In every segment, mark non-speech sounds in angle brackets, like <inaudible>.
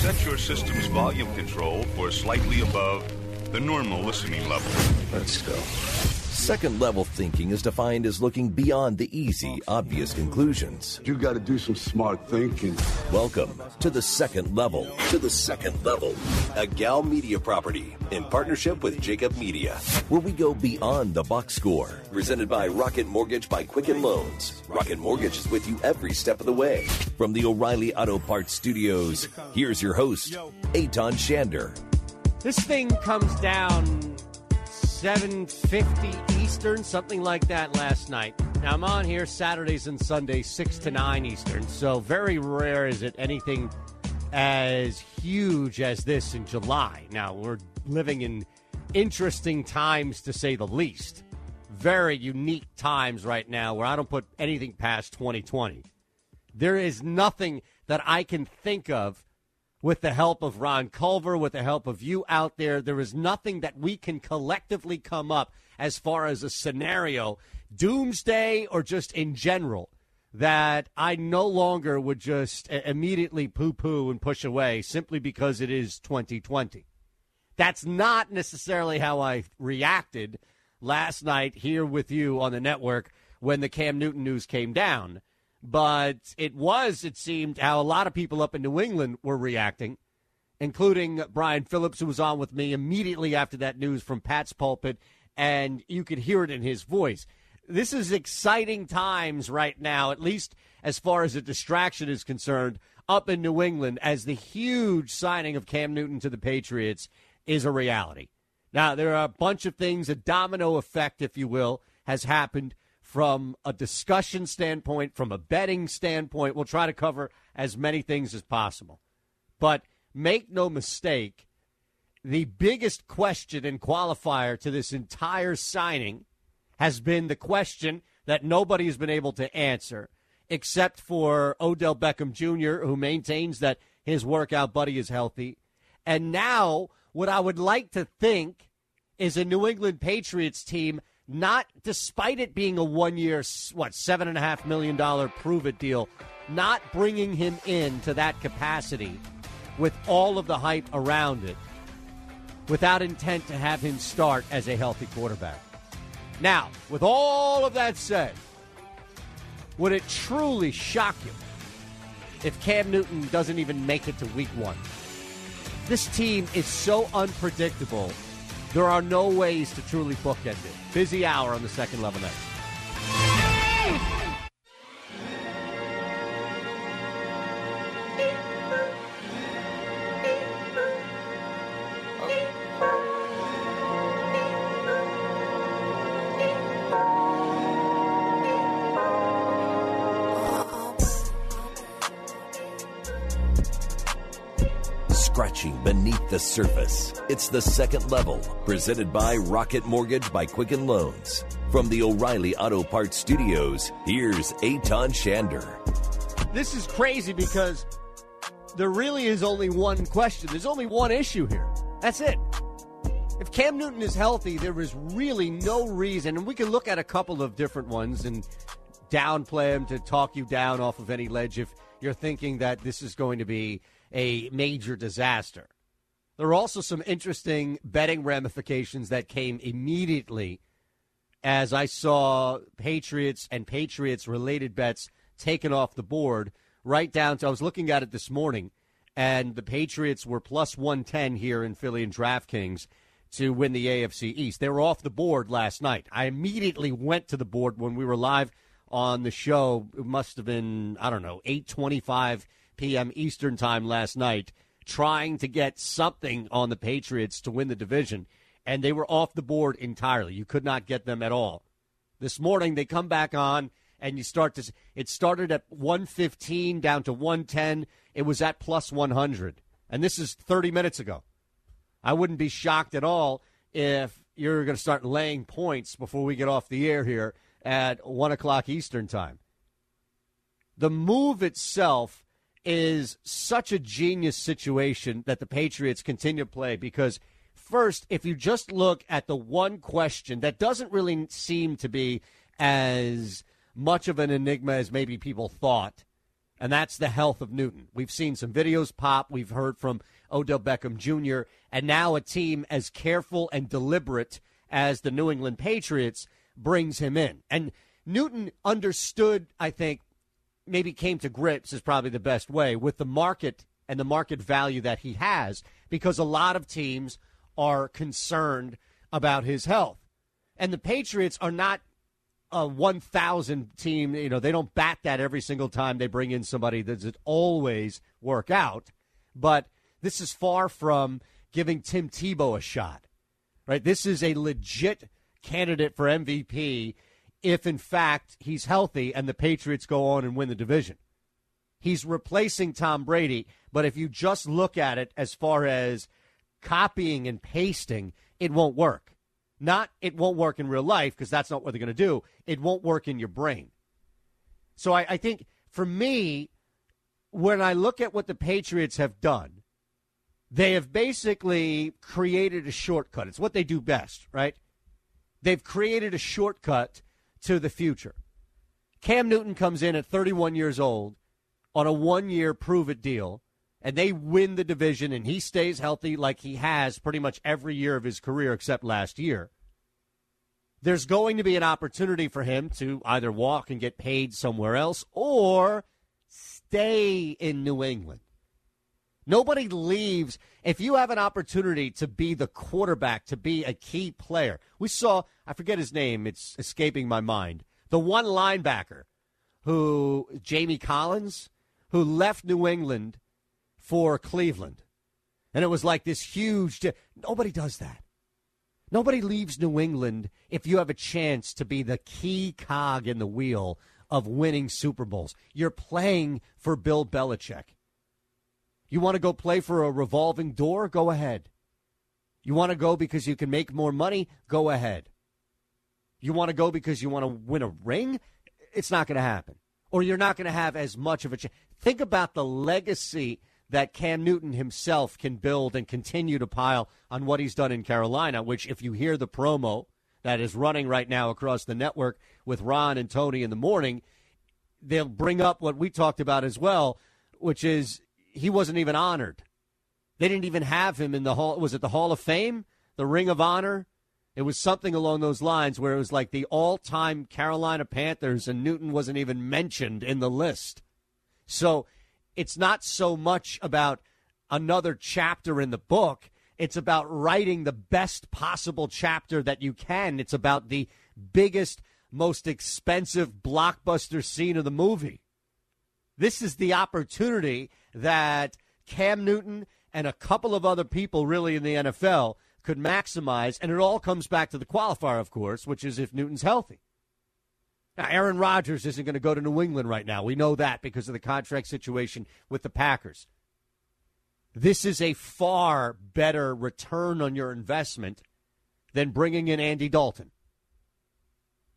Set your system's volume control for slightly above the normal listening level. Let's go. Second level thinking is defined as looking beyond the easy, obvious conclusions. You got to do some smart thinking. Welcome to the second level. To the second level. A Gow Media property in partnership with Jacob Media, where we go beyond the box score. Presented by Rocket Mortgage by Quicken Loans. Rocket Mortgage is with you every step of the way. From the O'Reilly Auto Parts Studios, here's your host, Aton Shander. This thing comes down 7:50 Eastern, something like that last night. Now I'm on here Saturdays and Sundays 6 to 9 Eastern. So very rare is it anything as huge as this in July. Now we're living in interesting times to say the least. Very unique times right now where I don't put anything past 2020. There is nothing that I can think of with the help of Ron Culver, with the help of you out there. There is nothing that we can collectively come up as far as a scenario, doomsday or just in general, that I no longer would just immediately poo poo and push away simply because it is 2020. That's not necessarily how I reacted last night here with you on the network when the Cam Newton news came down but it was, it seemed, how a lot of people up in New England were reacting, including Brian Phillips, who was on with me immediately after that news from Pats Pulpit, and you could hear it in his voice. This is exciting times right now, at least as far as a distraction is concerned, up in New England, as the huge signing of Cam Newton to the Patriots is a reality. Now, there are a bunch of things, a domino effect, if you will, has happened from a discussion standpoint, from a betting standpoint. We'll try to cover as many things as possible. But make no mistake, the biggest question and qualifier to this entire signing has been the question that nobody has been able to answer, except for Odell Beckham Jr., who maintains that his workout buddy is healthy. And now, what I would like to think is a New England Patriots team not despite it being a one year, what, $7.5 million prove it deal, not bringing him in to that capacity with all of the hype around it without intent to have him start as a healthy quarterback. Now, with all of that said, would it truly shock you if Cam Newton doesn't even make it to week one? This team is so unpredictable there are no ways to truly bookend it. Busy hour on the second level next. The surface. It's the second level, presented by Rocket Mortgage by Quicken Loans. From the O'Reilly Auto Parts Studios, here's Aton Shander. This is crazy because there really is only one question. There's only one issue here. That's it. If Cam Newton is healthy, there is really no reason, and we can look at a couple of different ones and downplay him to talk you down off of any ledge if you're thinking that this is going to be a major disaster. There are also some interesting betting ramifications that came immediately as I saw Patriots and Patriots related bets taken off the board, right down to I was looking at it this morning, and the Patriots were plus 110 here in Philly and DraftKings to win the AFC East. They were off the board last night. I immediately went to the board when we were live on the show. It must have been, I don't know, 825 p.m. Eastern Time last night, trying to get something on the Patriots to win the division, and they were off the board entirely. You could not get them at all. This morning, they come back on, and you start to. It started at 115 down to 110. It was at plus 100. And this is 30 minutes ago. I wouldn't be shocked at all if you're going to start laying points before we get off the air here at 1 o'clock Eastern Time. The move itself is such a genius situation that the Patriots continue to play because first, if you just look at the one question that doesn't really seem to be as much of an enigma as maybe people thought and that's the health of Newton. We've seen some videos pop. We've heard from Odell Beckham Jr., and now a team as careful and deliberate as the New England Patriots brings him in. And Newton understood, I think, maybe came to grips is probably the best way with the market and the market value that he has because a lot of teams are concerned about his health. And the Patriots are not a 1,000 team. You know, they don't bat that every single time they bring in somebody. Does it always work out? But this is far from giving Tim Tebow a shot, right? This is a legit candidate for MVP if, in fact, he's healthy and the Patriots go on and win the division. He's replacing Tom Brady, but if you just look at it as far as copying and pasting, it won't work. Not it won't work in real life because that's not what they're going to do. It won't work in your brain. So I, I think for me, when I look at what the Patriots have done, they have basically created a shortcut. It's what they do best, right? They've created a shortcut to the future. Cam Newton comes in at 31 years old on a one year prove it deal, and they win the division, and he stays healthy like he has pretty much every year of his career except last year. There's going to be an opportunity for him to either walk and get paid somewhere else or stay in New England. Nobody leaves. If you have an opportunity to be the quarterback, to be a key player, we saw, I forget his name, it's escaping my mind, the one linebacker who, Jamie Collins, who left New England for Cleveland. And it was like this huge. Nobody does that. Nobody leaves New England if you have a chance to be the key cog in the wheel of winning Super Bowls. You're playing for Bill Belichick. You want to go play for a revolving door? Go ahead. You want to go because you can make more money? Go ahead. You want to go because you want to win a ring? It's not going to happen. Or you're not going to have as much of a chance. Think about the legacy that Cam Newton himself can build and continue to pile on what he's done in Carolina, which, if you hear the promo that is running right now across the network with Ron and Tony in the morning, they'll bring up what we talked about as well, which is he wasn't even honored. They didn't even have him in the hall. Was it the Hall of Fame? The Ring of Honor? It was something along those lines where it was like the all time Carolina Panthers, and Newton wasn't even mentioned in the list. So it's not so much about another chapter in the book. It's about writing the best possible chapter that you can. It's about the biggest, most expensive blockbuster scene of the movie. This is the opportunity that Cam Newton and a couple of other people really in the NFL could maximize. And it all comes back to the qualifier, of course, which is if Newton's healthy. Now, Aaron Rodgers isn't going to go to New England right now. We know that because of the contract situation with the Packers. This is a far better return on your investment than bringing in Andy Dalton.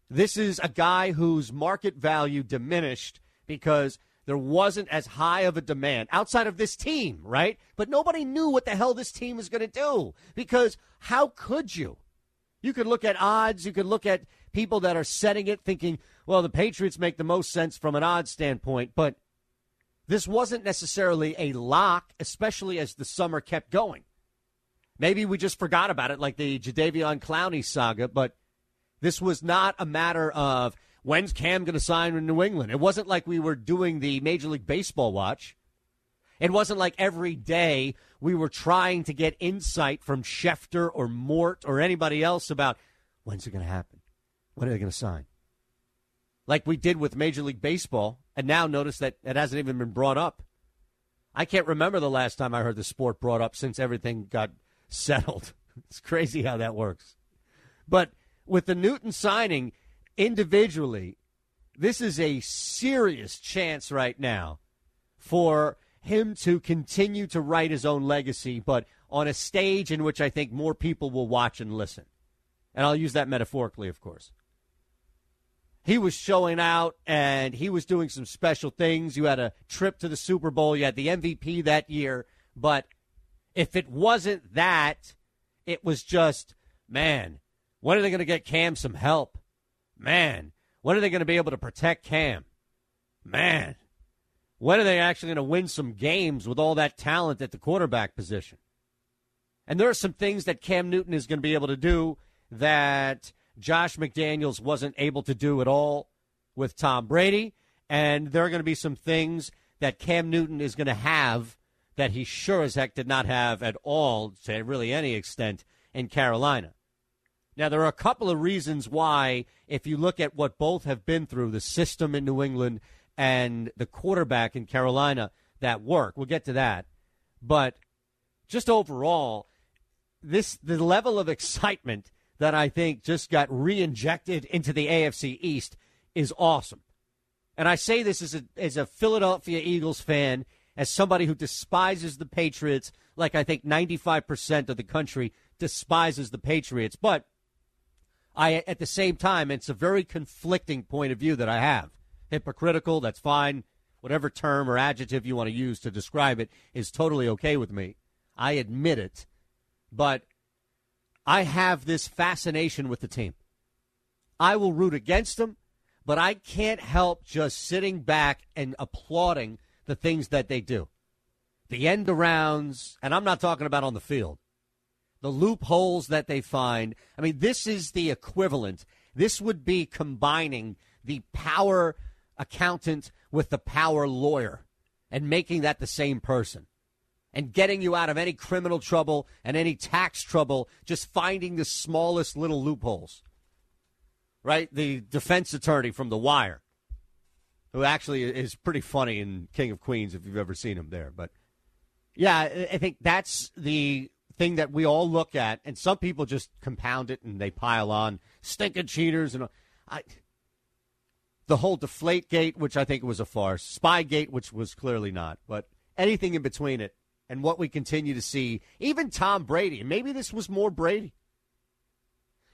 This is a guy whose market value diminished because there wasn't as high of a demand outside of this team, right? But nobody knew what the hell this team was going to do because how could you? You could look at odds, you could look at people that are setting it thinking, well, the Patriots make the most sense from an odds standpoint, but this wasn't necessarily a lock, especially as the summer kept going. Maybe we just forgot about it like the Jadeveon Clowney saga, but this was not a matter of when's Cam going to sign in New England. It wasn't like we were doing the Major League Baseball watch. It wasn't like every day we were trying to get insight from Schefter or Mort or anybody else about when's it going to happen? When are they going to sign? Like we did with Major League Baseball, and now notice that it hasn't even been brought up. I can't remember the last time I heard the sport brought up since everything got <laughs> settled. It's crazy how that works. But with the Newton signing individually, this is a serious chance right now for him to continue to write his own legacy, but on a stage in which I think more people will watch and listen. And I'll use that metaphorically, of course he was showing out and he was doing some special things. You had a trip to the Super Bowl, you had the MVP that year. But if it wasn't that, it was just, man, when are they going to get Cam some help? Man, when are they going to be able to protect Cam? Man, When are they actually going to win some games with all that talent at the quarterback position? And there are some things that Cam Newton is going to be able to do that Josh McDaniels wasn't able to do at all with Tom Brady. And there are going to be some things that Cam Newton is going to have that he sure as heck did not have at all, to really any extent, in Carolina. Now, there are a couple of reasons why, if you look at what both have been through, the system in New England and the quarterback in Carolina, that work. We'll get to that. But just overall, this the level of excitement that I think just got re-injected into the AFC East is awesome. And I say this as a, as a Philadelphia Eagles fan, as somebody who despises the Patriots, like I think 95% of the country despises the Patriots. But I, at the same time, it's a very conflicting point of view that I have. Hypocritical, that's fine. Whatever term or adjective you want to use to describe it is totally okay with me. I admit it. But I have this fascination with the team. I will root against them, but I can't help just sitting back and applauding the things that they do. The end arounds, and I'm not talking about on the field, the loopholes that they find. I mean, this is the equivalent. This would be combining the power accountant with the power lawyer and making that the same person and getting you out of any criminal trouble and any tax trouble, just finding the smallest little loopholes. Right? The defense attorney from The Wire, who actually is pretty funny in King of Queens if you've ever seen him there. But yeah, I think that's the thing that we all look at, and some people just compound it and they pile on stinking cheaters and I. The whole Deflate Gate, which I think was a farce, Spygate, which was clearly not, but anything in between it, and what we continue to see, even Tom Brady, maybe this was more Brady.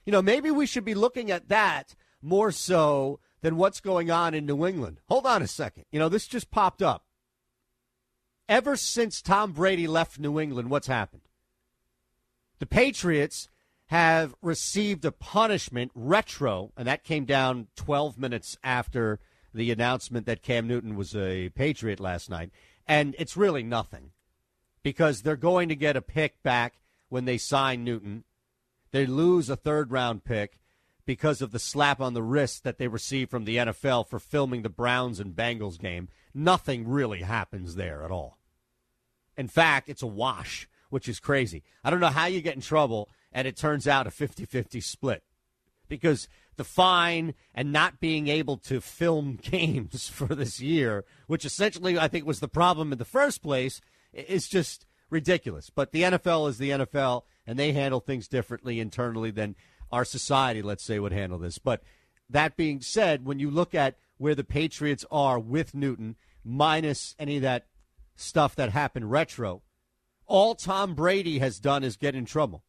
You know, maybe we should be looking at that more so than what's going on in New England. Hold on a second. You know, this just popped up. Ever since Tom Brady left New England, what's happened? The Patriots have received a punishment retro, and that came down 12 minutes after the announcement that Cam Newton was a Patriot last night. And it's really nothing because they're going to get a pick back when they sign Newton. They lose a third round pick because of the slap on the wrist that they received from the NFL for filming the Browns and Bengals game. Nothing really happens there at all. In fact, it's a wash, which is crazy. I don't know how you get in trouble and it turns out a 50 50 split because the fine and not being able to film <laughs> games for this year, which essentially I think was the problem in the first place, is just ridiculous. But the NFL is the NFL, and they handle things differently internally than our society, let's say, would handle this. But that being said, when you look at where the Patriots are with Newton, minus any of that stuff that happened retro, all Tom Brady has done is get in trouble.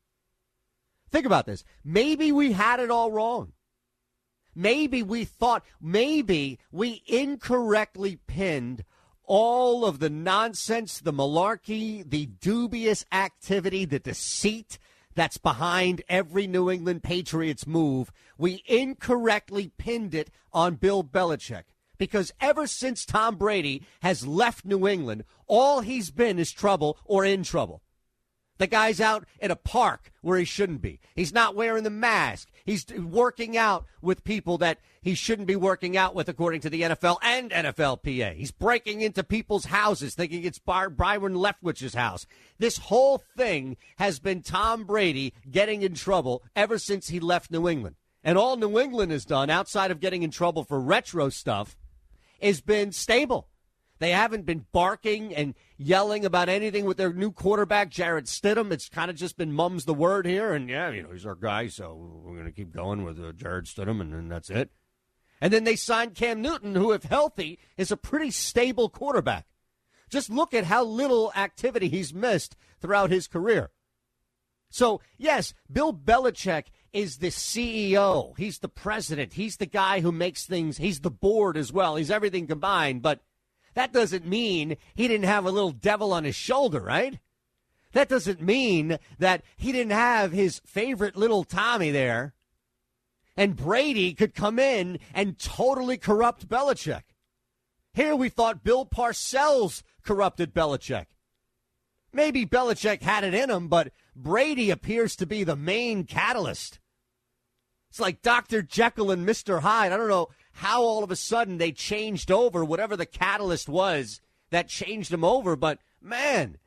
Think about this. Maybe we had it all wrong. Maybe we thought, maybe we incorrectly pinned all of the nonsense, the malarkey, the dubious activity, the deceit that's behind every New England Patriots move, we incorrectly pinned it on Bill Belichick. Because ever since Tom Brady has left New England, all he's been is trouble or in trouble. The guy's out at a park where he shouldn't be. He's not wearing the mask. He's working out with people that he shouldn't be working out with, according to the NFL and NFLPA. He's breaking into people's houses, thinking it's Byron Leftwich's house. This whole thing has been Tom Brady getting in trouble ever since he left New England. And all New England has done, outside of getting in trouble for retro stuff, has been stable. They haven't been barking and yelling about anything with their new quarterback, Jarrett Stidham. It's kind of just been mum's the word here. And yeah, you know, he's our guy, so we're going to keep going with uh, Jarrett Stidham, and, and that's it. And then they signed Cam Newton, who, if healthy, is a pretty stable quarterback. Just look at how little activity he's missed throughout his career. So, yes, Bill Belichick is the CEO. He's the president. He's the guy who makes things, he's the board as well. He's everything combined. But that doesn't mean he didn't have a little devil on his shoulder, right? That doesn't mean that he didn't have his favorite little Tommy there. And Brady could come in and totally corrupt Belichick. Here we thought Bill Parcells corrupted Belichick. Maybe Belichick had it in him, but Brady appears to be the main catalyst. It's like Dr. Jekyll and Mr. Hyde. I don't know how all of a sudden they changed over, whatever the catalyst was that changed them over, but man,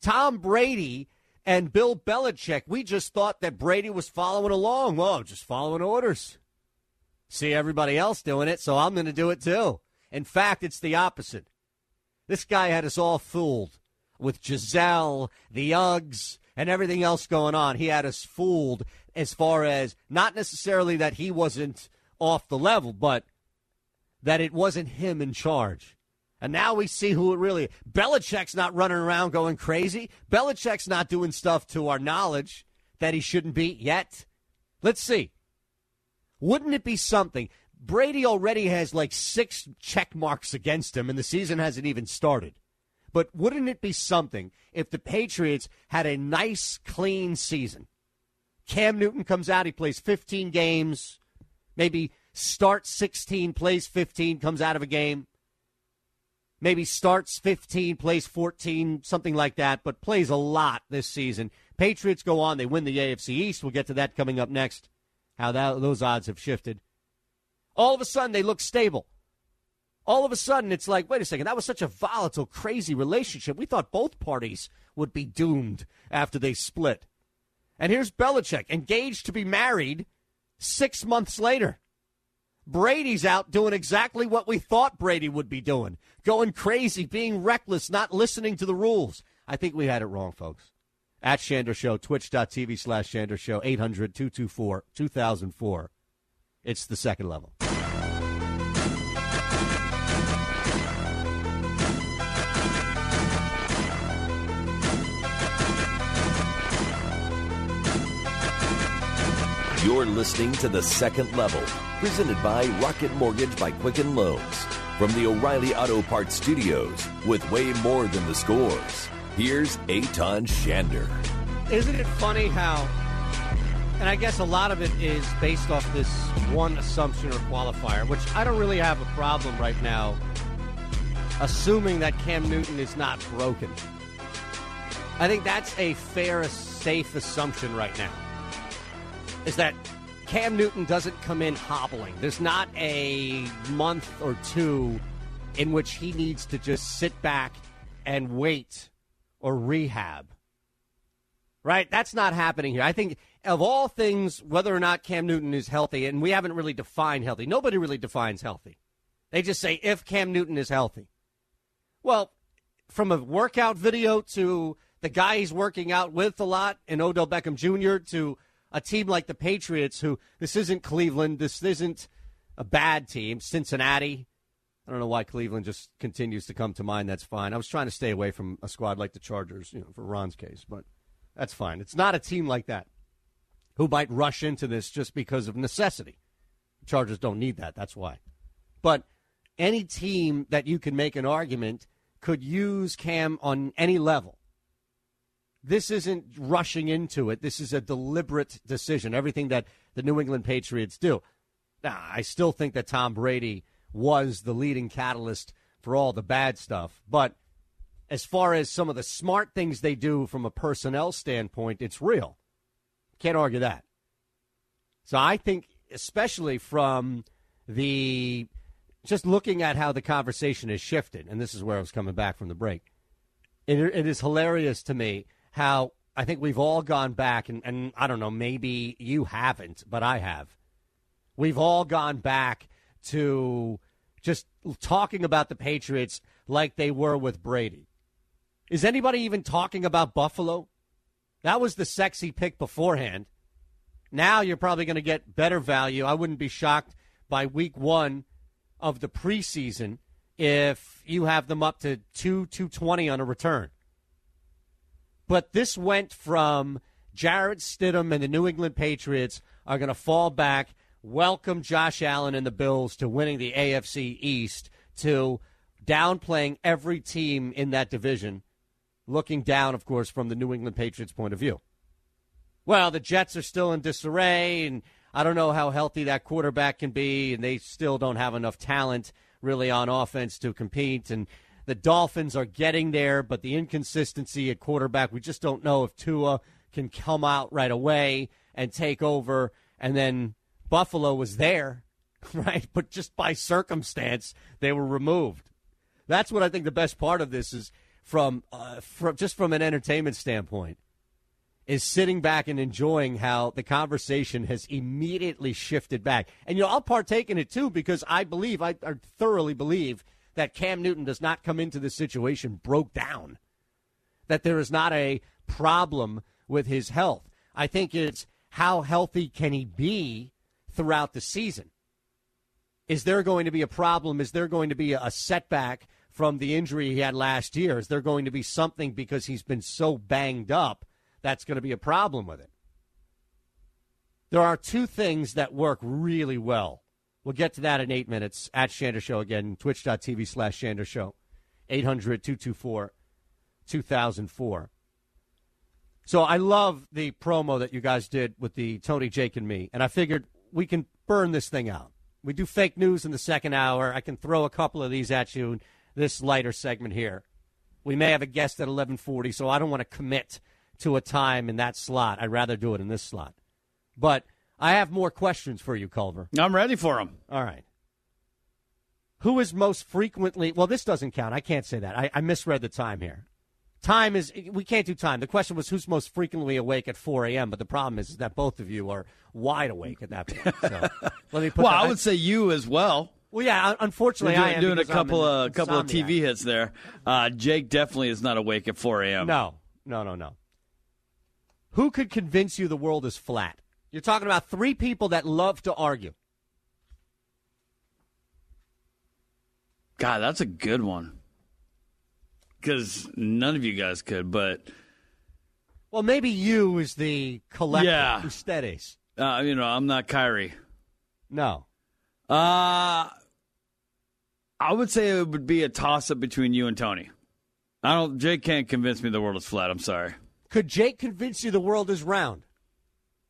Tom Brady and Bill Belichick, we just thought that Brady was following along. Well, just following orders. See everybody else doing it, so I'm going to do it too. In fact, it's the opposite. This guy had us all fooled with Gisele, the Uggs, and everything else going on. He had us fooled as far as not necessarily that he wasn't off the level, but that it wasn't him in charge. And now we see who it really. Belichick's not running around going crazy. Belichick's not doing stuff to our knowledge that he shouldn't be yet. Let's see. Wouldn't it be something? Brady already has like six check marks against him, and the season hasn't even started. But wouldn't it be something if the Patriots had a nice, clean season? Cam Newton comes out, he plays 15 games, maybe starts 16, plays 15, comes out of a game. Maybe starts 15, plays 14, something like that, but plays a lot this season. Patriots go on, they win the AFC East. We'll get to that coming up next, how that, those odds have shifted. All of a sudden, they look stable all of a sudden it's like, wait a second, that was such a volatile, crazy relationship. We thought both parties would be doomed after they split. And here's Belichick, engaged to be married six months later. Brady's out doing exactly what we thought Brady would be doing going crazy, being reckless, not listening to the rules. I think we had it wrong, folks. At Shandor Show, twitch.tv slash Shandor Show, 800 224 2004. It's the second level. You're listening to The Second Level, presented by Rocket Mortgage by Quicken Loans. From the O'Reilly Auto Parts Studios, with way more than the scores, here's Aton Shander. Isn't it funny how, and I guess a lot of it is based off this one assumption or qualifier, which I don't really have a problem right now assuming that Cam Newton is not broken. I think that's a fair, safe assumption right now is that Cam Newton doesn't come in hobbling. There's not a month or two in which he needs to just sit back and wait or rehab. Right? That's not happening here. I think of all things, whether or not Cam Newton is healthy, and we haven't really defined healthy. Nobody really defines healthy. They just say if Cam Newton is healthy. Well, from a workout video to the guy he's working out with a lot in Odell Beckham Jr. to a team like the Patriots, who this isn't Cleveland, this isn't a bad team, Cincinnati. I don't know why Cleveland just continues to come to mind. That's fine. I was trying to stay away from a squad like the Chargers, you know, for Ron's case, but that's fine. It's not a team like that who might rush into this just because of necessity. The Chargers don't need that. That's why. But any team that you can make an argument could use Cam on any level this isn't rushing into it. This is a deliberate decision. Everything that the New England Patriots do. Now, I still think that Tom Brady was the leading catalyst for all the bad stuff, but as far as some of the smart things they do from a personnel standpoint, it's real. Can't argue that. So I think, especially from the just looking at how the conversation has shifted, and this is where I was coming back from the break. it, it is hilarious to me how I think we've all gone back, and, and I don't know, maybe you haven't, but I have. We've all gone back to just talking about the Patriots like they were with Brady. Is anybody even talking about Buffalo? That was the sexy pick beforehand. Now you're probably going to get better value. I wouldn't be shocked by week one of the preseason if you have them up to two two twenty on a return. But this went from Jarrett Stidham and the New England Patriots are going to fall back, welcome Josh Allen and the Bills to winning the AFC East, to downplaying every team in that division, looking down, of course, from the New England Patriots' point of view. Well, the Jets are still in disarray, and I don't know how healthy that quarterback can be, and they still don't have enough talent. really on offense to compete. And the Dolphins are getting there, but the inconsistency at quarterback, we just don't know if Tua can come out right away and take over. And then Buffalo was there, <laughs> right? But just by circumstance, they were removed. That's what I think the best part of this is from, uh, from just from an entertainment standpoint is sitting back and enjoying how the conversation has immediately shifted back. And you know, I'll partake in it too because I believe, I, I thoroughly believe that Cam Newton does not come into this situation broke down. That there is not a problem with his health. I think it's how healthy can he be throughout the season? Is there going to be a problem? Is there going to be a setback from the injury he had last year? Is there going to be something because he's been so banged up that's going to be a problem with it? There are two things that work really well. We'll get to that in eight minutes at Shander Show again, twitch.tv slash Shander Show, 800 224 2004. So I love the promo that you guys did with the Tony, Jake, and me. And I figured we can burn this thing out. We do fake news in the second hour. I can throw a couple of these at you in this lighter segment here. We may have a guest at 1140, so I don't want to commit to a time in that slot. I'd rather do it in this slot. But I have more questions for you, Culver. I'm ready for them. All right. Who is most frequently? Well, this doesn't count. I can't say that. I, I misread the time here. Time is we can't do time. The question was who's most frequently awake at 4 a.m. But the problem is, is that both of you are wide awake at that point. So <laughs> let me put. well, that, I would say you as well. Well, yeah. Unfortunately, You're I doing, am doing a couple of couple of. TV hits there. Uh, Jake definitely is not awake at 4 a.m. No, no, no, no. Who could convince you the world is flat? You're talking about three people that love to argue. God, that's a good one. Because none of you guys could, but Well, maybe you is the collector. Yeah. Ustedes. uh, you know, I'm not Kyrie. No. Uh I would say it would be a toss up between you and Tony. I don't. Jake can't convince me the world is flat. I'm sorry. Could Jake convince you the world is round?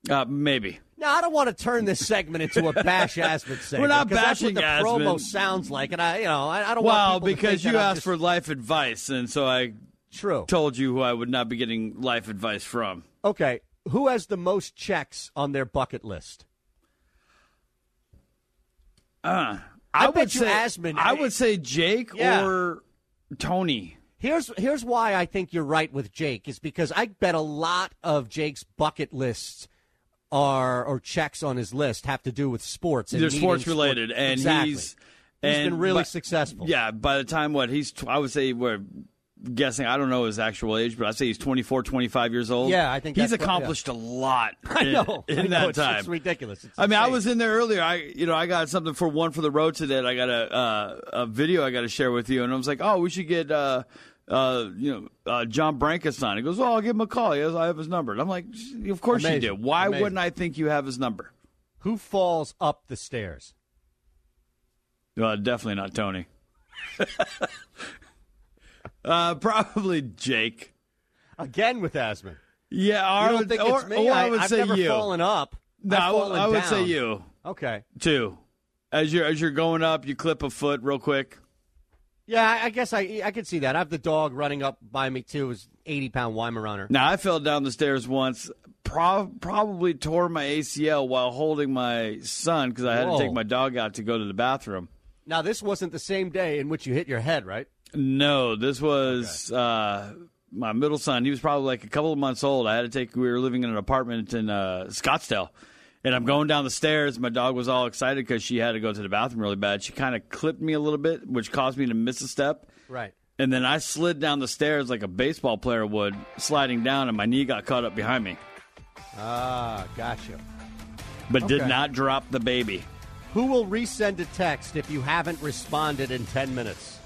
Uh, maybe. Now, I don't want to turn this segment into a bash <laughs> Asman segment. We're not 'cause that's what the Asman. promo sounds like, and I, you know, I, I don't Well, want people to because you asked just- for life advice, and so I true. told you who I would not be getting life advice from. Okay, who has the most checks on their bucket list? Uh, I would bet you say Asman- I would say Jake Yeah. or Tony. Here's here's why I think you're right with Jake is because I bet a lot of Jake's bucket lists are or checks on his list have to do with sports. And They're sports sport- related, and exactly. he's He's and been really by- successful. Yeah, by the time what he's, I would say we're guessing. I don't know his actual age, but I say he's 24, 25 years old. Yeah, I think he's that's what- accomplished a lot. <laughs> I in- know. in, I know. that It's- time. it's ridiculous. It's I mean, I was in there earlier. I, you know, I got something for one for the road today. I got a uh, a video I got to share with you, and I was like, oh, we should get. Uh, uh, you know, uh, John Brankus on. He goes, "Well, I'll give him a call. He has, I have his number." And I'm like, "Of course Amazing. you do. Why Amazing. wouldn't I think you have his number?" Who falls up the stairs? Uh, definitely not Tony. <laughs> uh, probably Jake. Again with Asman. Yeah, or, You I don't would, think or, it's me? or I would have say never you. fallen up. no, I've fallen I would say you Okay. too. As you're as you're going up, you clip a foot real quick. Yeah, I, guess I I could see that. I have the dog running up by me too. Is eighty pound Weimaraner. Now I fell down the stairs once. Pro- probably tore my ACL while holding my son because I had Whoa. to take my dog out to go to the bathroom. Now this wasn't the same day in which you hit your head, right? No, this was uh, my middle son. He was probably like a couple of months old. I had to take. We were living in an apartment in uh, Scottsdale, and I'm going down the stairs. My dog was all excited because she had to go to the bathroom really bad. She kind of clipped me a little bit, which caused me to miss a step. Right. And then I slid down the stairs like a baseball player would, sliding down, and my knee got caught up behind me, Ah, gotcha. but did not drop the baby. Who will resend a text if you haven't responded in ten minutes?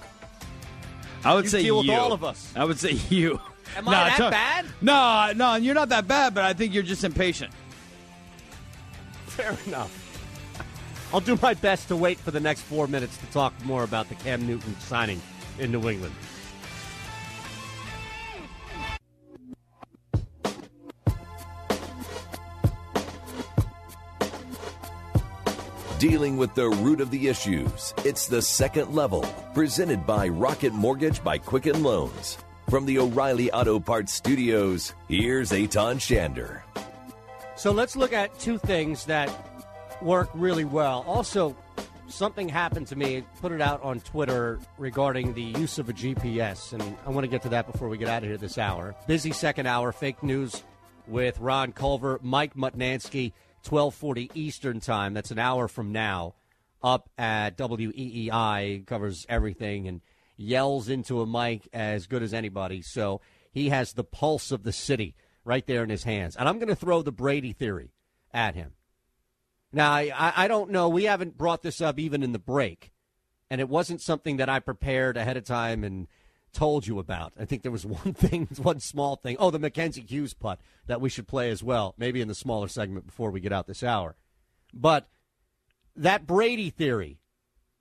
I would You say deal with you. all of us. I would say <laughs> you. Am I that to- bad? No, no, you're not that bad, but I think you're just impatient. Fair enough. I'll do my best to wait for the next four minutes to talk more about the Cam Newton signing in New England. Dealing with the root of the issues. It's the second level, presented by Rocket Mortgage by Quicken Loans. From the O'Reilly Auto Parts Studios, here's Aton Shander. So let's look at two things that work really well. Also, something happened to me. Put it out on Twitter regarding the use of a GPS, and I want to get to that before we get out of here this hour. Busy second hour, fake news with Ron Culver, Mike Mutnansky, twelve forty Eastern time. That's an hour from now. Up at WEEI covers everything and yells into a mic as good as anybody. So he has the pulse of the city right there in his hands. And I'm going to throw the Brady theory at him. Now, I, I don't know. We haven't brought this up even in the break. And it wasn't something that I prepared ahead of time and told you about. I think there was <laughs> one thing, one small thing. Oh, the Mackenzie Hughes putt that we should play as well, maybe in the smaller segment before we get out this hour. But that Brady theory,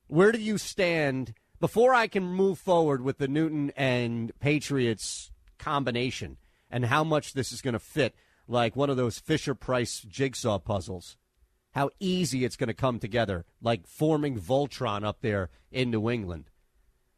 where do you stand before I can move forward with the Newton and Patriots combination and how much this is going to fit like one of those Fisher Price jigsaw puzzles? How easy it's going to come together, like forming Voltron up there in New England.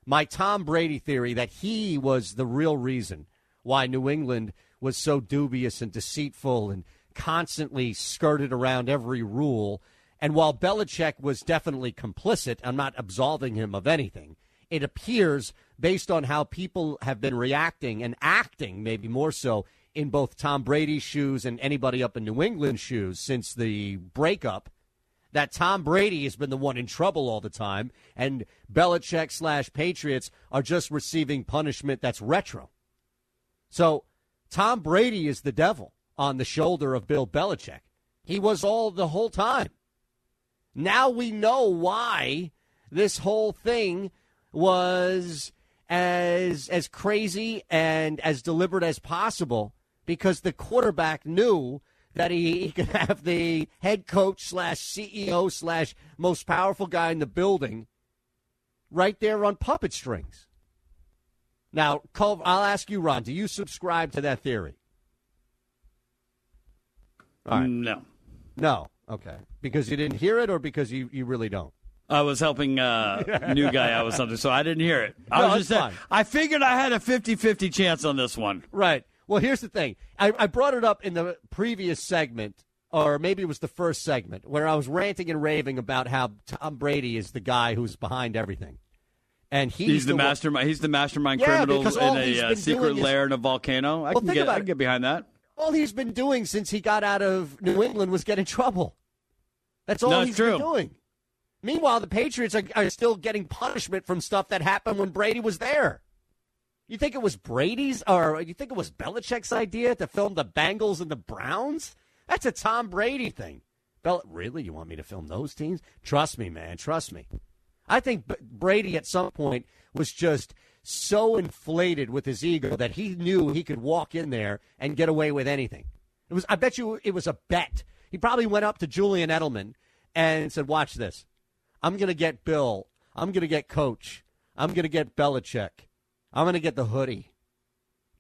My Tom Brady theory that he was the real reason why New England was so dubious and deceitful and constantly skirted around every rule. And while Belichick was definitely complicit, I'm not absolving him of anything. It appears, based on how people have been reacting and acting, maybe more so, in both Tom Brady's shoes and anybody up in New England's shoes since the breakup, that Tom Brady has been the one in trouble all the time, and Belichick slash Patriots are just receiving punishment that's retro. So Tom Brady is the devil on the shoulder of Bill Belichick. He was all the whole time. Now we know why this whole thing was as as crazy and as deliberate as possible because the quarterback knew that he, he could have the head coach slash CEO slash most powerful guy in the building right there on puppet strings. Now, I'll ask you, Ron, do you subscribe to that theory? All right. No. No. Okay. Because you didn't hear it or because you, you really don't? I was helping uh, a <laughs> new guy out with something, so I didn't hear it. I no, was just saying, I figured I had a 50 50 chance on this one. Right. Well, here's the thing. I, I brought it up in the previous segment, or maybe it was the first segment, where I was ranting and raving about how Tom Brady is the guy who's behind everything. And he's, he's the, the mastermind. He's the mastermind yeah, criminal in a uh, secret lair in a volcano. I well, can get. I can get behind that. All he's been doing since he got out of New England was get in trouble. That's all no, he's true. been doing. Meanwhile, the Patriots are, are still getting punishment from stuff that happened when Brady was there. You think it was Brady's or you think it was Belichick's idea to film the Bengals and the Browns? That's a Tom Brady thing. Bel- really? You want me to film those teams? Trust me, man. Trust me. I think B- Brady at some point was just so inflated with his ego that he knew he could walk in there and get away with anything. It was I bet you it was a bet. He probably went up to Julian Edelman and said, "Watch this. I'm going to get Bill. I'm going to get Coach. I'm going to get Belichick. I'm going to get the hoodie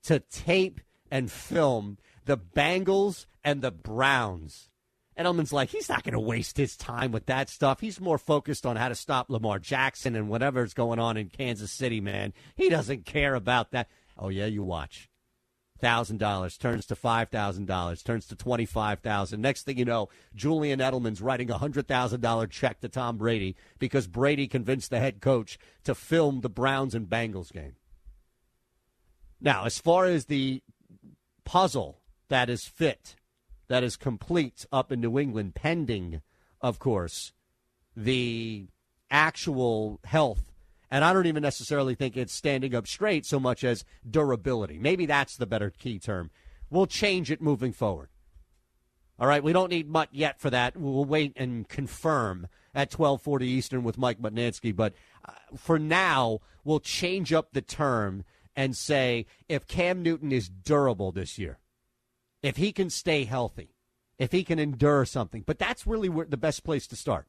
to tape and film the Bengals and the Browns. Edelman's like, he's not going to waste his time with that stuff. He's more focused on how to stop Lamar Jackson and whatever's going on in Kansas City, man. He doesn't care about that. Oh, yeah, you watch. $1,000 turns to $5,000, turns to $25,000. Next thing you know, Julian Edelman's writing a $100,000 check to Tom Brady because Brady convinced the head coach to film the Browns and Bengals game. Now, as far as the puzzle that is fit, that is complete up in New England, pending, of course, the actual health. And I don't even necessarily think it's standing up straight so much as durability. Maybe that's the better key term. We'll change it moving forward. All right, we don't need Mutt yet for that. We'll wait and confirm at 12:40 Eastern with Mike Mutnansky, but uh, for now, we'll change up the term and say if Cam Newton is durable this year, if he can stay healthy, if he can endure something. But that's really where, the best place to start.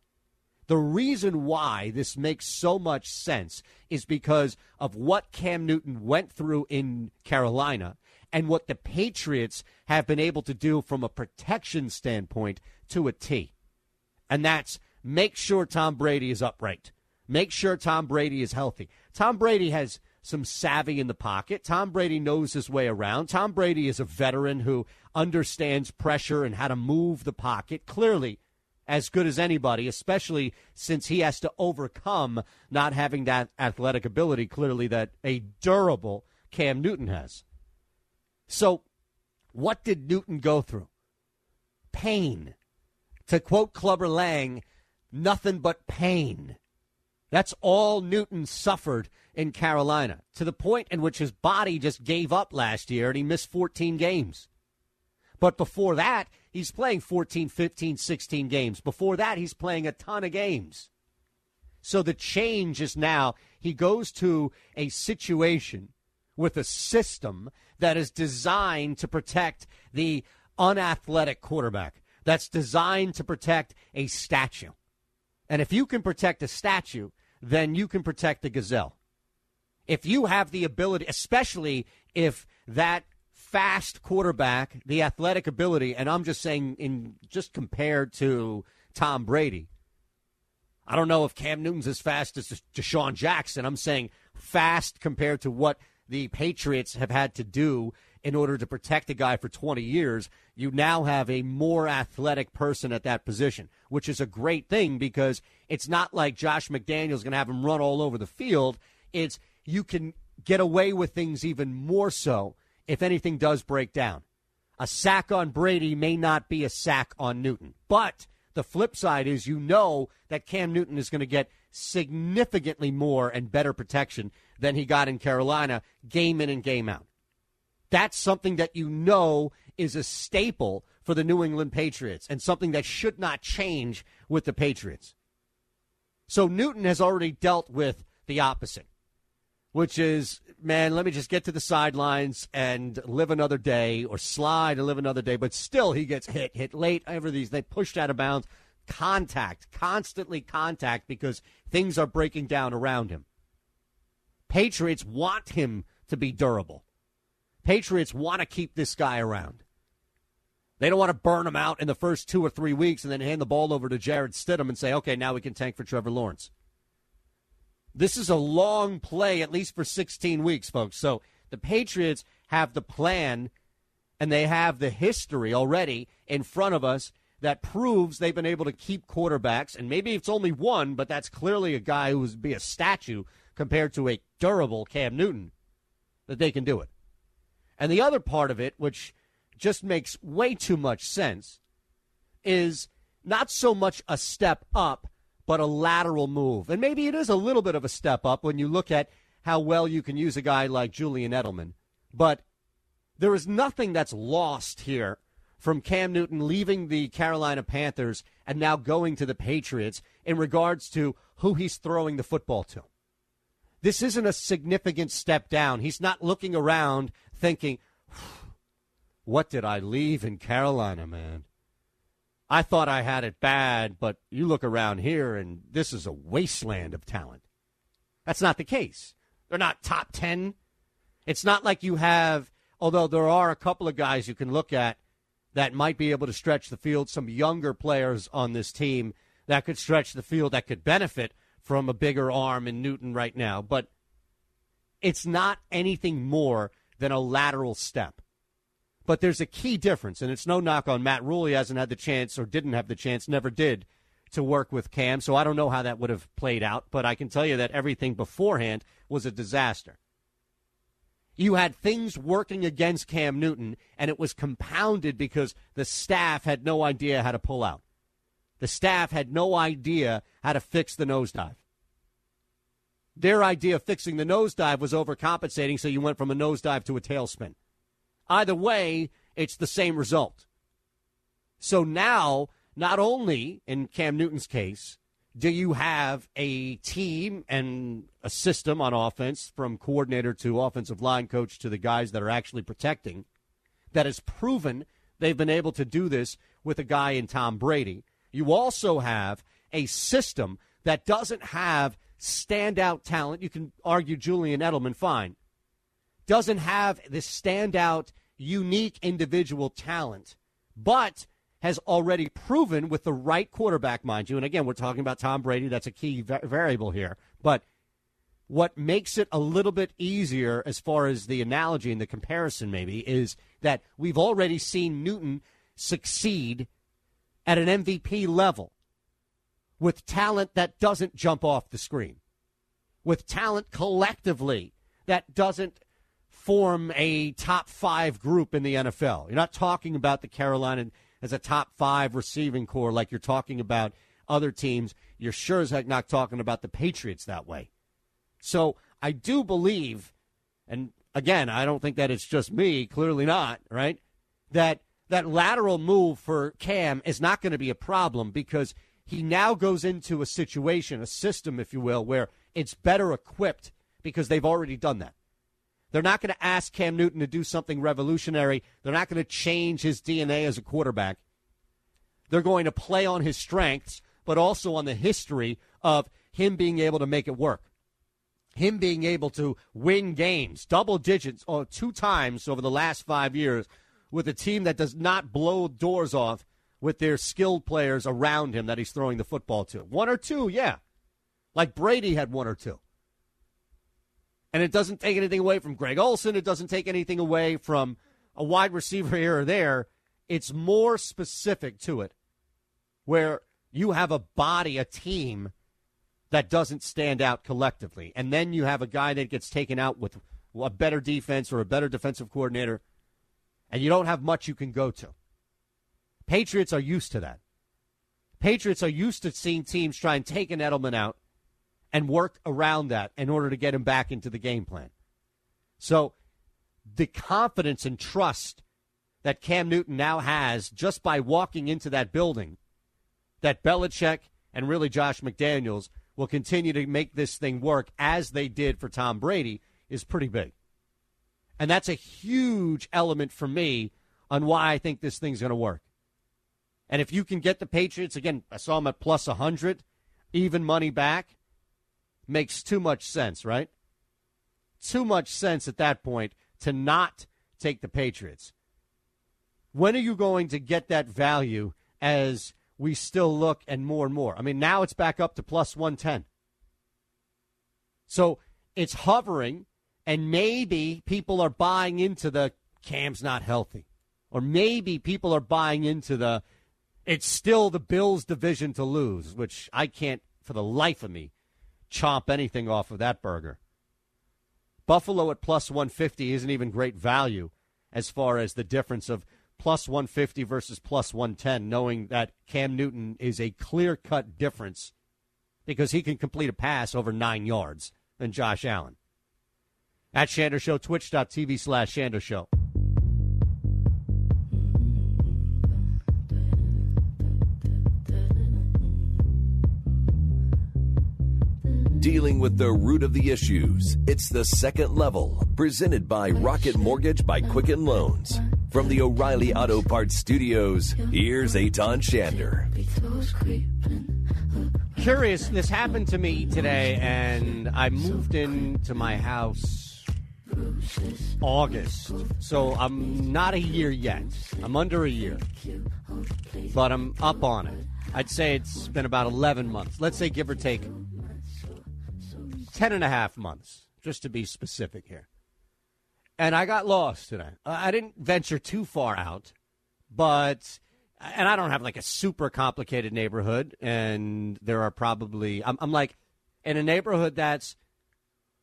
The reason why this makes so much sense is because of what Cam Newton went through in Carolina and what the Patriots have been able to do from a protection standpoint to a T. And that's make sure Tom Brady is upright. Make sure Tom Brady is healthy. Tom Brady has some savvy in the pocket. Tom Brady knows his way around. Tom Brady is a veteran who understands pressure and how to move the pocket. Clearly, as good as anybody, especially since he has to overcome not having that athletic ability, clearly, that a durable Cam Newton has. So, what did Newton go through? Pain. To quote Clubber Lang, nothing but pain. That's all Newton suffered in Carolina, to the point in which his body just gave up last year and he missed 14 games. But before that, he's playing 14, 15, 16 games. Before that, he's playing a ton of games. So the change is now he goes to a situation with a system that is designed to protect the unathletic quarterback, that's designed to protect a statue. And if you can protect a statue, then you can protect the gazelle. If you have the ability, especially if that fast quarterback, the athletic ability, and I'm just saying, in just compared to Tom Brady, I don't know if Cam Newton's as fast as DeSean Jackson. I'm saying fast compared to what the Patriots have had to do in order to protect a guy for 20 years. You now have a more athletic person at that position, which is a great thing because it's not like Josh McDaniels going to have him run all over the field. It's you can get away with things even more so if anything does break down. A sack on Brady may not be a sack on Newton. But the flip side is you know that Cam Newton is going to get significantly more and better protection than he got in Carolina game in and game out. That's something that you know is a staple for the New England Patriots and something that should not change with the Patriots. So Newton has already dealt with the opposite which is, man, let me just get to the sidelines and live another day or slide and live another day. But still, he gets hit, hit late. Ever these, they pushed out of bounds. Contact, constantly contact because things are breaking down around him. Patriots want him to be durable. Patriots want to keep this guy around. They don't want to burn him out in the first two or three weeks and then hand the ball over to Jarrett Stidham and say, okay, now we can tank for Trevor Lawrence. This is a long play, at least for 16 weeks, folks. So the Patriots have the plan and they have the history already in front of us that proves they've been able to keep quarterbacks. And maybe it's only one, but that's clearly a guy who would be a statue compared to a durable Cam Newton, that they can do it. And the other part of it, which just makes way too much sense, is not so much a step up but a lateral move. And maybe it is a little bit of a step up when you look at how well you can use a guy like Julian Edelman. But there is nothing that's lost here from Cam Newton leaving the Carolina Panthers and now going to the Patriots in regards to who he's throwing the football to. This isn't a significant step down. He's not looking around thinking, what did I leave in Carolina, man? I thought I had it bad, but you look around here and this is a wasteland of talent. That's not the case. They're not top 10. It's not like you have, although there are a couple of guys you can look at that might be able to stretch the field, some younger players on this team that could stretch the field, that could benefit from a bigger arm in Newton right now. But it's not anything more than a lateral step. But there's a key difference, and it's no knock on Matt Rhule. He hasn't had the chance or didn't have the chance, never did, to work with Cam. So I don't know how that would have played out, but I can tell you that everything beforehand was a disaster. You had things working against Cam Newton, and it was compounded because the staff had no idea how to pull out. The staff had no idea how to fix the nosedive. Their idea of fixing the nosedive was overcompensating, so you went from a nosedive to a tailspin. Either way, it's the same result. So now, not only in Cam Newton's case, do you have a team and a system on offense from coordinator to offensive line coach to the guys that are actually protecting that has proven they've been able to do this with a guy in Tom Brady. You also have a system that doesn't have standout talent. You can argue Julian Edelman, fine doesn't have this standout, unique individual talent, but has already proven with the right quarterback, mind you. And again, we're talking about Tom Brady. That's a key va- variable here. But what makes it a little bit easier as far as the analogy and the comparison, maybe, is that we've already seen Newton succeed at an MVP level with talent that doesn't jump off the screen, with talent collectively that doesn't form a top five group in the NFL. You're not talking about the Carolina as a top five receiving corps like you're talking about other teams. You're sure as heck not talking about the Patriots that way. So I do believe, and again, I don't think that it's just me, clearly not, right? That that lateral move for Cam is not going to be a problem because he now goes into a situation, a system, if you will, where it's better equipped because they've already done that. They're not going to ask Cam Newton to do something revolutionary. They're not going to change his DNA as a quarterback. They're going to play on his strengths, but also on the history of him being able to make it work. Him being able to win games, double digits, or two times over the last five years with a team that does not blow doors off with their skilled players around him that he's throwing the football to. One or two, yeah. Like Brady had one or two. And it doesn't take anything away from Greg Olsen. It doesn't take anything away from a wide receiver <laughs> here or there. It's more specific to it where you have a body, a team that doesn't stand out collectively. And then you have a guy that gets taken out with a better defense or a better defensive coordinator and you don't have much you can go to. Patriots are used to that. Patriots are used to seeing teams try and take an Edelman out and work around that in order to get him back into the game plan. So the confidence and trust that Cam Newton now has just by walking into that building, that Belichick and really Josh McDaniels will continue to make this thing work as they did for Tom Brady is pretty big. And that's a huge element for me on why I think this thing's going to work. And if you can get the Patriots, again, I saw them at plus 100, even money back, makes too much sense, right? Too much sense at that point to not take the Patriots. When are you going to get that value as we still look and more and more? I mean, now it's back up to plus 110. So it's hovering and maybe people are buying into the Cam's not healthy. Or maybe people are buying into the it's still the Bills division to lose, which I can't for the life of me chomp anything off of that burger. Buffalo at plus 150 isn't even great value as far as the difference of plus 150 versus plus 110, knowing that Cam Newton is a clear cut difference because he can complete a pass over nine yards than Josh Allen. At Shander Show, twitch.tv slash Shander Show. Dealing with the root of the issues. It's the second level, presented by Rocket Mortgage by Quicken Loans. From the O'Reilly Auto Parts Studios, here's Aton Shander. Curious, this happened to me today, and I moved into my house August. So I'm not a year yet. I'm under a year. But I'm up on it. I'd say it's been about 11 months. Let's say, give or take, 10 and a half months, just to be specific here. And I got lost today. I didn't venture too far out, but, and I don't have like a super complicated neighborhood. And there are probably, I'm, I'm like in a neighborhood that's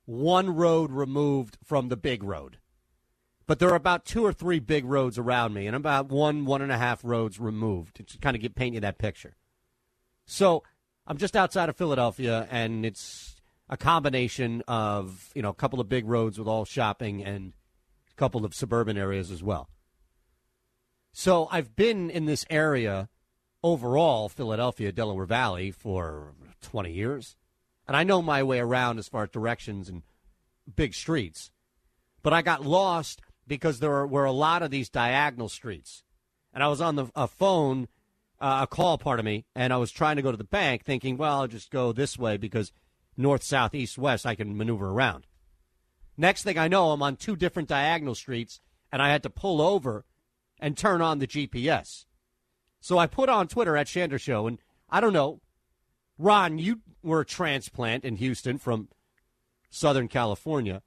one road removed from the big road. But there are about two or three big roads around me, and about one, one and a half roads removed to kind of get paint you that picture. So I'm just outside of Philadelphia, and it's a combination of you know a couple of big roads with all shopping and a couple of suburban areas as well. So I've been in this area overall, Philadelphia, Delaware Valley, for 20 years and I know my way around as far as directions and big streets. But I got lost because there were a lot of these diagonal streets. And I was on the a phone, uh, a call, pardon me, and I was trying to go to the bank thinking, well, I'll just go this way because north, south, east, west, I can maneuver around. Next thing I know, I'm on two different diagonal streets, and I had to pull over and turn on the GPS. So I put on Twitter at Shander Show, and I don't know, Ron, you were a transplant in Houston from Southern California.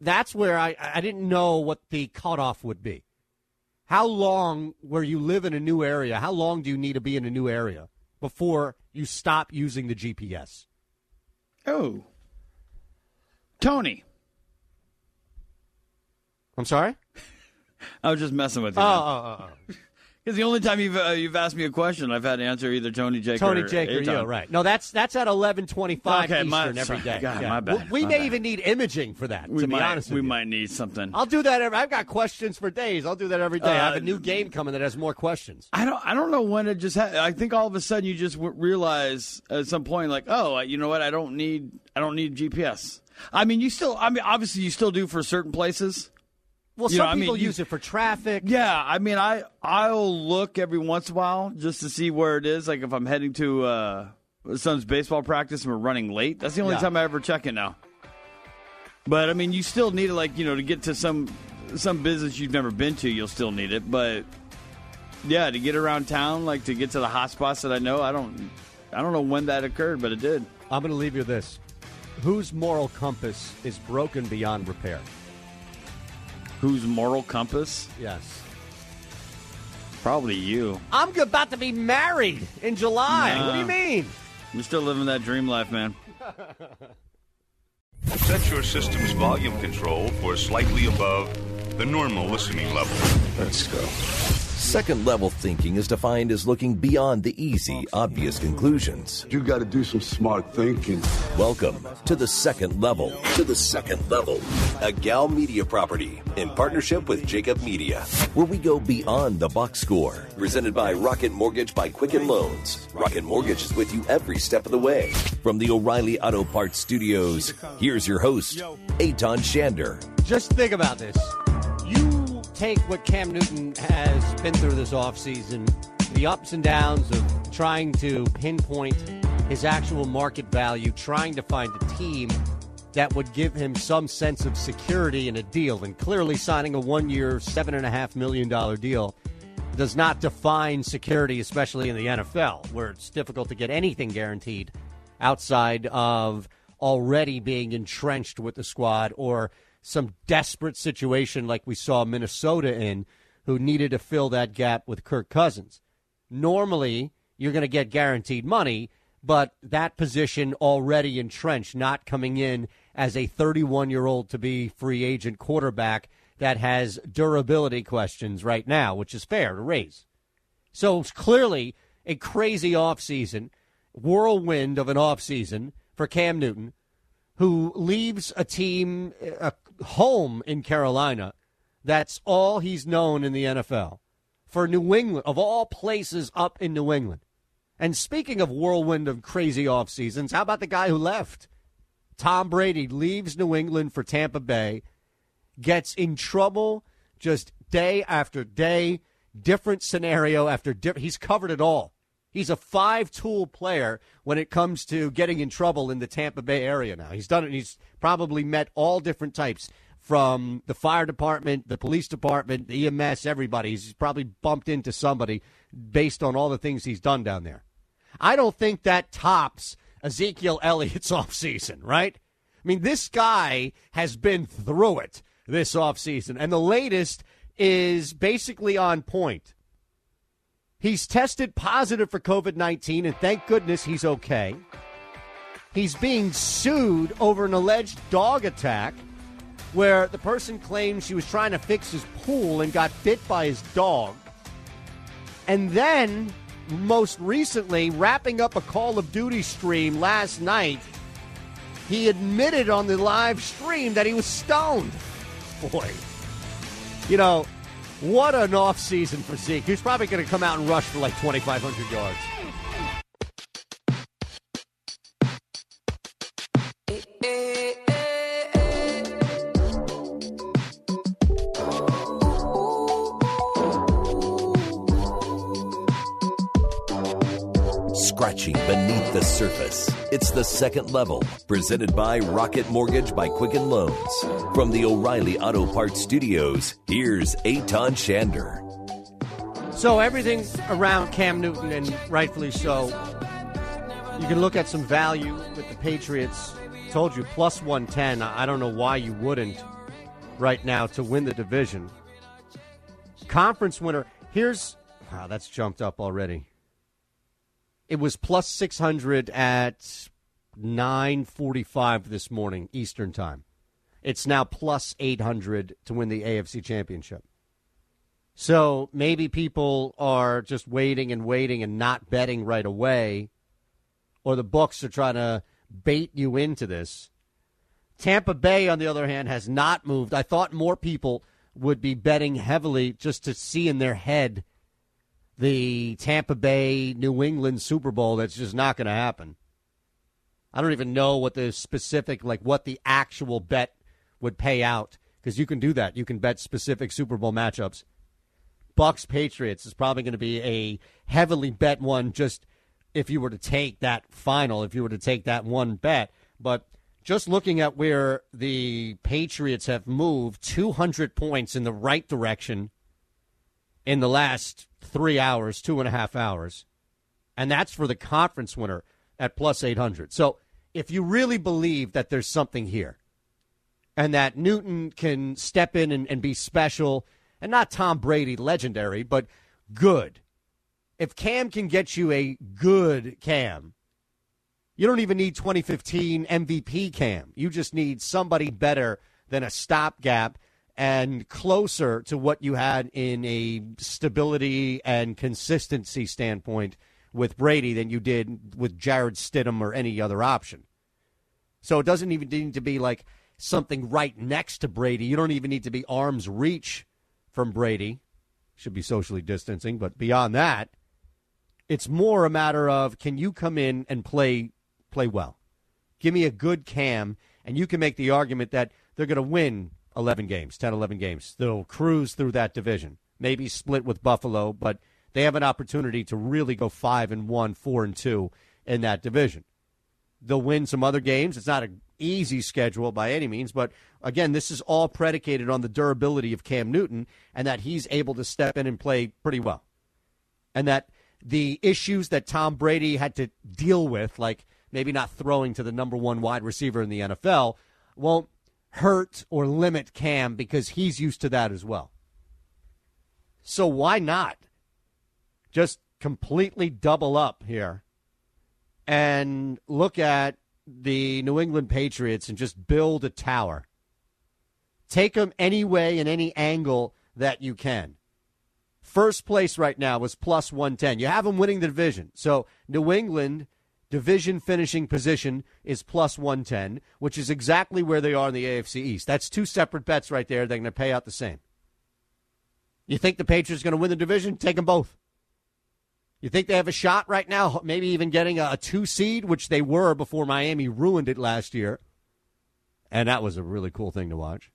That's where I, I didn't know what the cutoff would be. How long, where you live in a new area, how long do you need to be in a new area before you stop using the GPS? Oh. Tony. I'm sorry? <laughs> I was just messing with you. Oh, oh, oh, oh. Because the only time you've uh, you've asked me a question, I've had to answer either Tony, Jake, Tony, or Jake, or you, right? No, that's that's at eleven twenty-five Okay, Eastern my- every day. God, Yeah. my bad, We my may bad. even need imaging for that. We to be might honest with we you. might need something. I'll do that. Every, I've got questions for days. I'll do that every day. I have a Uh, new game coming that has more questions. I don't I don't know when it just ha- I think all of a sudden you just w- realize at some point like oh you know what I don't need I don't need GPS. I mean you still I mean obviously you still do for certain places. Well, You some know, I mean, people you- use it for traffic. Yeah, I mean I I'll look every once in a while just to see where it is. Like if I'm heading to uh, son's baseball practice and we're running late, that's the only Yeah. time I ever check it now. But I mean, you still need it, like you know, to get to some some business you've never been to. You'll still need it, but yeah, to get around town, like to get to the hot spots that I know, I don't I don't know when that occurred, but it did. I'm going to leave you this. Whose moral compass is broken beyond repair? Whose moral compass? Yes. Probably you. I'm about to be married in July. Nah. What do you mean? You're still living that dream life, man. <laughs> Set your system's volume control for slightly above the normal listening level. Let's go. Second level thinking is defined as looking beyond the easy, obvious conclusions. You got to do some smart thinking. Welcome to the second level. To the second level. A Gow Media property in partnership with Jacob Media, where we go beyond the box score. Presented by Rocket Mortgage by Quicken Loans. Rocket Mortgage is with you every step of the way. From the O'Reilly Auto Parts Studios, here's your host, Aton Shander. Just think about this. Take what Cam Newton has been through this offseason, the ups and downs of trying to pinpoint his actual market value, trying to find a team that would give him some sense of security in a deal. And clearly, signing a one year, $7.5 million deal does not define security, especially in the NFL, where it's difficult to get anything guaranteed outside of already being entrenched with the squad or some desperate situation like we saw Minnesota in, who needed to fill that gap with Kirk Cousins. Normally, you're going to get guaranteed money, but that position already entrenched, not coming in as a 31 year old to be free agent quarterback that has durability questions right now, which is fair to raise. So it's clearly a crazy offseason, whirlwind of an offseason for Cam Newton, who leaves a team, a home in Carolina. That's all he's known in the NFL. For New England, of all places up in New England. And speaking of whirlwind of crazy off seasons, how about the guy who left? Tom Brady leaves New England for Tampa Bay, gets in trouble just day after day, different scenario after different. He's covered it all. He's a five tool player when it comes to getting in trouble in the Tampa Bay area now. He's done it. He's probably met all different types from the fire department, the police department, the EMS, everybody. He's probably bumped into somebody based on all the things he's done down there. I don't think that tops Ezekiel Elliott's <laughs> offseason, right? I mean, this guy has been through it this offseason, and the latest is basically on point. He's tested positive for COVID 19, and thank goodness he's okay. He's being sued over an alleged dog attack where the person claims she was trying to fix his pool and got bit by his dog. And then, most recently, wrapping up a Call of Duty stream last night, he admitted on the live stream that he was stoned. <laughs> Boy, you know, what an off season for Zeke. He's probably going to come out and rush for like 2,500 yards. Eh, eh, Scratching beneath the surface. It's the second level, presented by Rocket Mortgage by Quicken Loans. From the O'Reilly Auto Parts Studios, here's Aton Shander. So everything around Cam Newton, and rightfully so, you can look at some value with the Patriots. Told you plus 110. I don't know why you wouldn't right now to win the division. Conference winner. Here's wow, that's jumped up already. It was plus 600 at 9:45 this morning Eastern Time. It's now plus 800 to win the AFC Championship. So maybe people are just waiting and waiting and not betting right away, or the books are trying to bait you into this. Tampa Bay, on the other hand, has not moved. I thought more people would be betting heavily just to see in their head the Tampa Bay New England Super Bowl. That's just not going to happen. I don't even know what the specific, like what the actual bet would pay out because you can do that. You can bet specific Super Bowl matchups. Bucks Patriots is probably going to be a heavily bet one just if you were to take that final, if you were to take that one bet. But just looking at where the Patriots have moved 200 points in the right direction in the last three hours, two and a half hours. And that's for the conference winner at plus 800. So if you really believe that there's something here and that Newton can step in and, and be special and not Tom Brady legendary, but good. If Cam can get you a good Cam, you don't even need 2015 MVP Cam. You just need somebody better than a stopgap and closer to what you had in a stability and consistency standpoint with Brady than you did with Jarrett Stidham or any other option. So it doesn't even need to be like something right next to Brady. You don't even need to be arm's reach from Brady. Should be socially distancing, but beyond that, it's more a matter of can you come in and play play well? Give me a good cam, and you can make the argument that they're going to win 11 games, 10, 11 games. They'll cruise through that division. Maybe split with Buffalo, but they have an opportunity to really go 5 and 1, 4 and 2 in that division. They'll win some other games. It's not an easy schedule by any means, but again, this is all predicated on the durability of Cam Newton and that he's able to step in and play pretty well. And that the issues that Tom Brady had to deal with, like maybe not throwing to the number one wide receiver in the NFL, won't hurt or limit Cam because he's used to that as well. So why not just completely double up here and look at the New England Patriots and just build a tower. Take them any way and any angle that you can. First place right now was plus 110. You have them winning the division. So New England division finishing position is plus 110, which is exactly where they are in the AFC East. That's two separate bets right there. They're going to pay out the same. You think the Patriots are going to win the division? Take them both. You think they have a shot right now, maybe even getting a, a two seed, which they were before Miami ruined it last year? And that was a really cool thing to watch.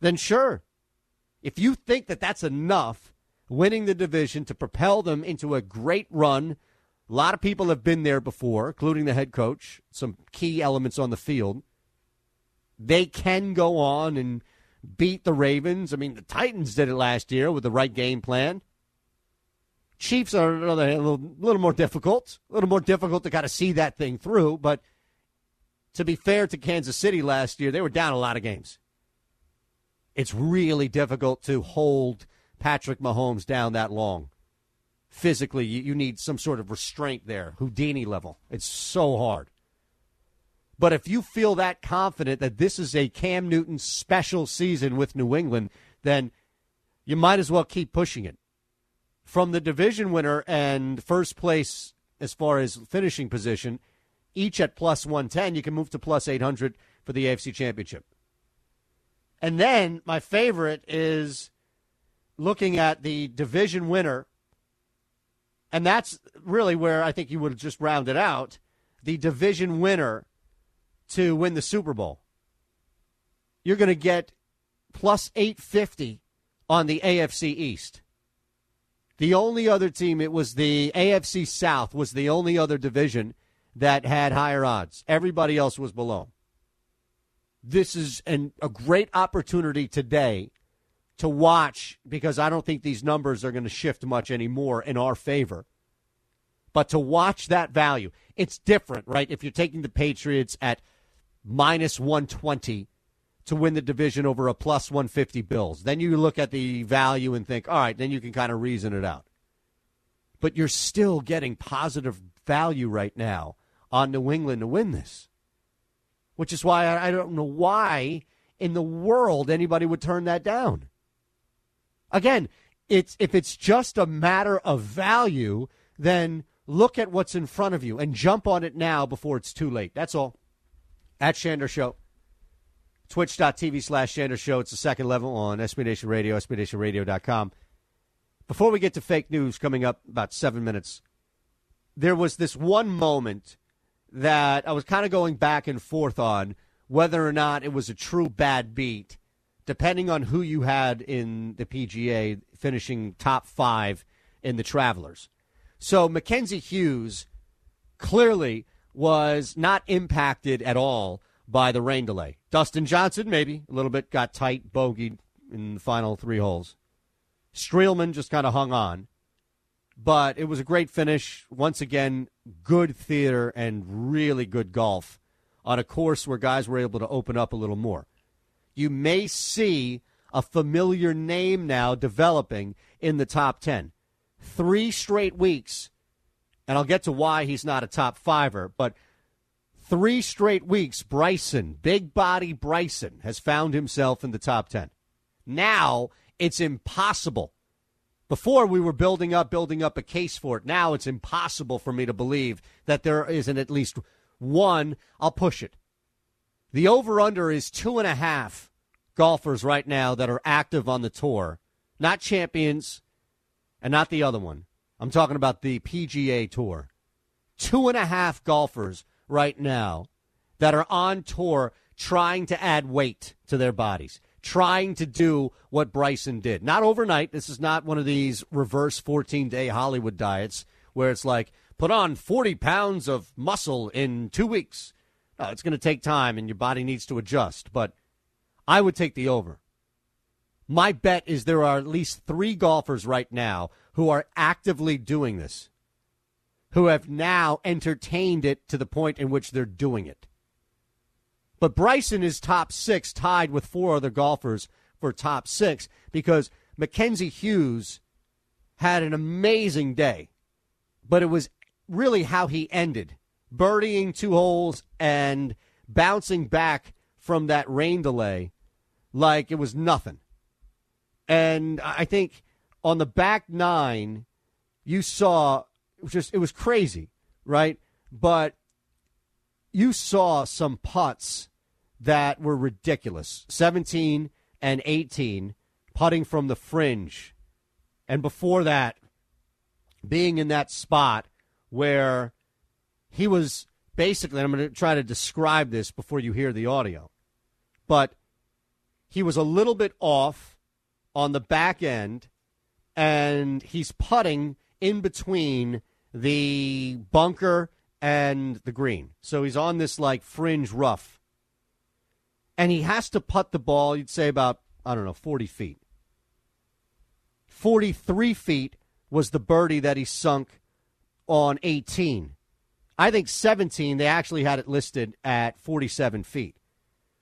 Then sure. If you think that that's enough, winning the division to propel them into a great run, a lot of people have been there before, including the head coach, some key elements on the field. They can go on and beat the Ravens. I mean, the Titans did it last year with the right game plan. Chiefs are a little, little more difficult, a little more difficult to kind of see that thing through. But to be fair to Kansas City last year, they were down a lot of games. It's really difficult to hold Patrick Mahomes down that long. Physically, you, you need some sort of restraint there, Houdini level. It's so hard. But if you feel that confident that this is a Cam Newton special season with New England, then you might as well keep pushing it from the division winner and first place as far as finishing position, each at plus 110. You can move to plus 800 for the AFC Championship. And then my favorite is looking at the division winner. And that's really where I think you would have just rounded out the division winner to win the Super Bowl. You're going to get plus 850 on the AFC East. The only other team, it was the AFC South, was the only other division that had higher odds. Everybody else was below. This is an, a great opportunity today to watch because I don't think these numbers are going to shift much anymore in our favor. But to watch that value, it's different, right? If you're taking the Patriots at minus 120 to win the division over a plus 150 Bills, then you look at the value and think, all right, then you can kind of reason it out. But you're still getting positive value right now on New England to win this, which is why I don't know why in the world anybody would turn that down. Again, it's if it's just a matter of value, then Look at what's in front of you and jump on it now before it's too late. That's all. At Shander Show. Twitch.tv slash Shander Show. It's the second level on SB Nation Radio, SBNationRadio.com. Before we get to fake news coming up about seven minutes, there was this one moment that I was kind of going back and forth on whether or not it was a true bad beat, depending on who you had in the PGA finishing top five in the Travelers. So Mackenzie Hughes clearly was not impacted at all by the rain delay. Dustin Johnson, maybe a little bit got tight, bogeyed in the final three holes. Streelman just kind of hung on. But it was a great finish. Once again, good theater and really good golf on a course where guys were able to open up a little more. You may see a familiar name now developing in the top 10 three straight weeks, and I'll get to why he's not a top fiver, but three straight weeks, Bryson, big body Bryson, has found himself in the top 10. Now it's impossible. Before we were building up, building up a case for it. Now it's impossible for me to believe that there isn't at least one. I'll push it. The over under is two and a half golfers right now that are active on the tour. Not champions, and not the other one. I'm talking about the PGA Tour. Two and a half golfers right now that are on tour trying to add weight to their bodies, trying to do what Bryson did. Not overnight. This is not one of these reverse 14 day Hollywood diets where it's like, put on 40 pounds of muscle in two weeks. No, it's going to take time and your body needs to adjust. But I would take the over. My bet is there are at least three golfers right now who are actively doing this, who have now entertained it to the point in which they're doing it. But Bryson is top six, tied with four other golfers for top six, because Mackenzie Hughes had an amazing day. But it was really how he ended birdieing two holes and bouncing back from that rain delay like it was nothing. And I think on the back nine, you saw it was just it was crazy, right? But you saw some putts that were ridiculous. 17 and 18 putting from the fringe. And before that, being in that spot where he was basically, I'm going to try to describe this before you hear the audio, but he was a little bit off on the back end, and he's putting in between the bunker and the green. So he's on this like fringe rough. And he has to putt the ball, you'd say about, I don't know, 40 feet. 43 feet was the birdie that he sunk on 18. I think 17, they actually had it listed at 47 feet.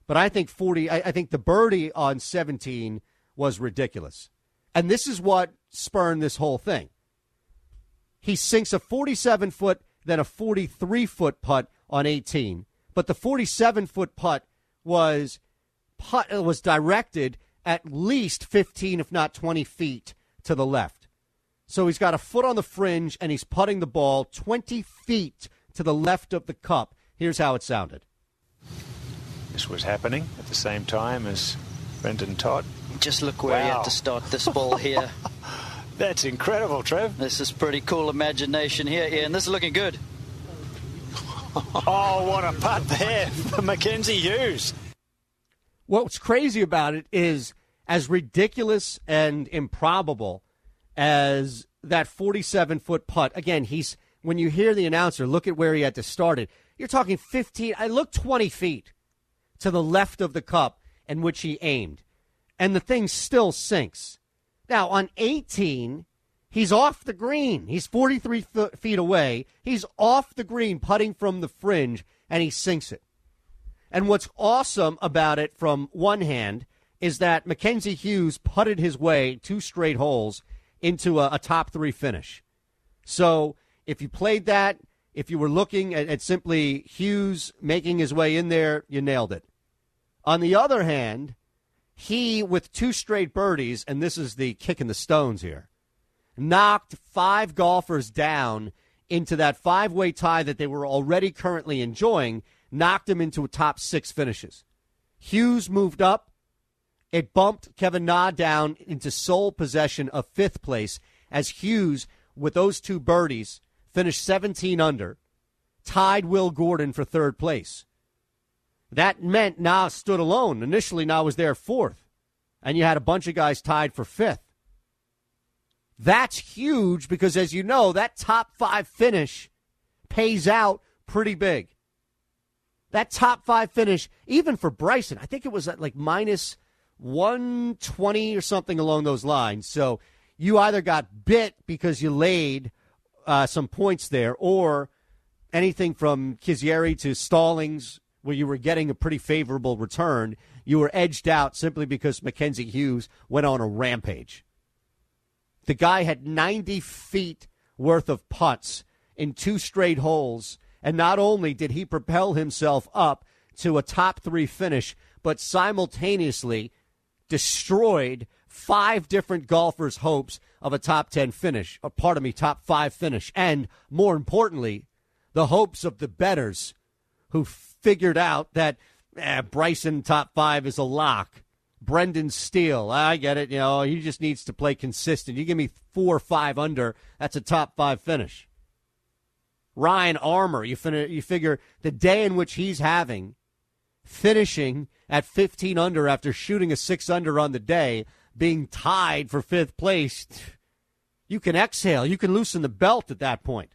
But I think 40, I, I think the birdie on 17 was ridiculous. And this is what spurned this whole thing. He sinks a 47 foot, then a 43 foot putt on 18. But the 47 foot putt was putt uh, was directed at least 15, if not 20 feet to the left. So he's got a foot on the fringe and he's putting the ball 20 feet to the left of the cup. Here's how it sounded. This was happening at the same time as Brendon Todd just look where wow. he had to start this ball here. <laughs> That's incredible, Trev. This is pretty cool imagination here, Ian. This is looking good. <laughs> oh, what a putt there for Mackenzie Hughes. What's crazy about it is as ridiculous and improbable as that 47 foot putt. Again, he's when you hear the announcer, look at where he had to start it. You're talking 15, I look 20 feet to the left of the cup in which he aimed. and the thing still sinks. Now, on 18, he's off the green. He's 43 feet away. He's off the green, putting from the fringe, and he sinks it. And what's awesome about it from one hand is that Mackenzie Hughes putted his way two straight holes into a, a top three finish. So if you played that, if you were looking at, at simply Hughes making his way in there, you nailed it. On the other hand, he, with two straight birdies, and this is the kick in the stones here, knocked five golfers down into that five way tie that they were already currently enjoying, knocked them into top six finishes. Hughes moved up. It bumped Kevin Na down into sole possession of fifth place as Hughes, with those two birdies, finished 17 under, tied Will Gordon for third place. That meant Na stood alone. Initially, Na was there fourth, and you had a bunch of guys tied for fifth. That's huge because, as you know, that top five finish pays out pretty big. That top five finish, even for Bryson, I think it was at like minus 120 or something along those lines. So you either got bit because you laid uh, some points there, or anything from Kizzire to Stallings, where you were getting a pretty favorable return, you were edged out simply because Mackenzie Hughes went on a rampage. The guy had 90 feet worth of putts in two straight holes, and not only did he propel himself up to a top three finish, but simultaneously destroyed five different golfers' hopes of a top 10 finish, or pardon me, top five finish, and more importantly, the hopes of the betters who figured out that eh, Bryson top five is a lock. Brendan Steele, I get it. You know, he just needs to play consistent. You give me four or five under, that's a top five finish. Ryan Armour, you, fin- you figure the day in which he's having, finishing at 15 under after shooting a six under on the day, being tied for fifth place, you can exhale. You can loosen the belt at that point.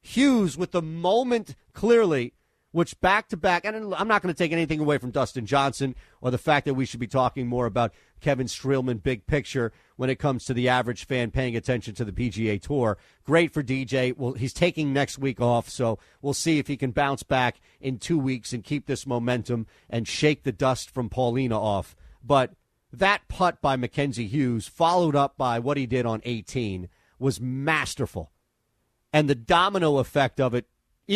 Hughes, with the moment clearly, which back to back, and I'm not going to take anything away from Dustin Johnson or the fact that we should be talking more about Kevin Streelman, big picture, when it comes to the average fan paying attention to the PGA Tour. Great for DJ. Well, he's taking next week off, so we'll see if he can bounce back in two weeks and keep this momentum and shake the dust from Paulina off. But that putt by Mackenzie Hughes, followed up by what he did on 18, was masterful. And the domino effect of it,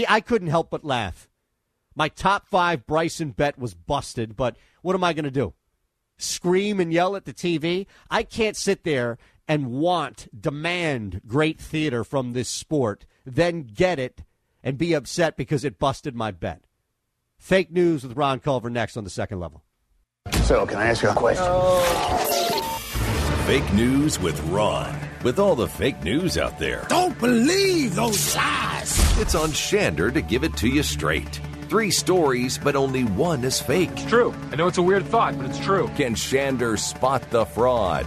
I couldn't help but laugh. My top five Bryson bet was busted, but what am I going to do? Scream and yell at the TV? I can't sit there and want, demand great theater from this sport, then get it and be upset because it busted my bet. Fake news with Ron Culver next on the second level. So, can I ask you a question? Fake news with Ron. With all the fake news out there, Don't believe those lies. it's on Shander to give it to you straight. Three stories, but only one is fake. It's True. I know it's a weird thought, but it's true. Can Shander spot the fraud?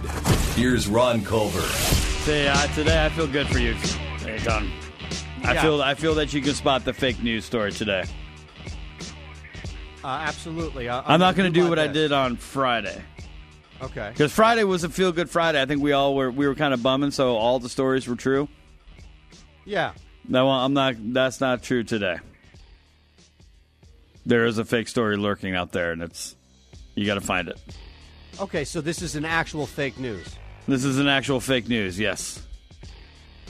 Here's Ron Culver. Say, uh, today I feel good for you. Hey, Don. I Yeah. feel I feel that you can spot the fake news story today. Uh, absolutely. I, I'm not going to do my what I did on Friday Okay. because Friday was a feel good Friday. I think we all were we were kind of bumming, so all the stories were true. Yeah. No, I'm not. That's not true today. There is a fake story lurking out there, and it's you got to find it. Okay, so this is an actual fake news. This is an actual fake news. Yes.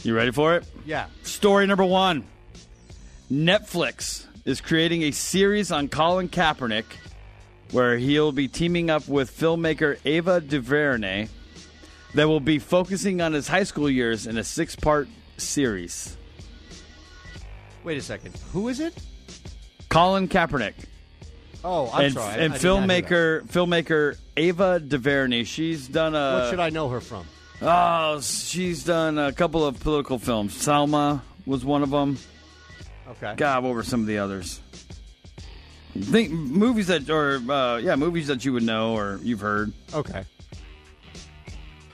You ready for it? Yeah. Story number one Netflix is creating a series on Colin Kaepernick where he'll be teaming up with filmmaker Ava DuVernay that will be focusing on his high school years in a six part series. Wait a second. Who is it? Colin Kaepernick. Oh, I'm and sorry. I- and I did not hear that. filmmaker filmmaker Ava DuVernay. She's done a What should I know her from? Oh, she's done a couple of political films. Selma was one of them. Okay. God, what were some of the others? Think movies that, or uh, yeah, movies that you would know or you've heard. Okay.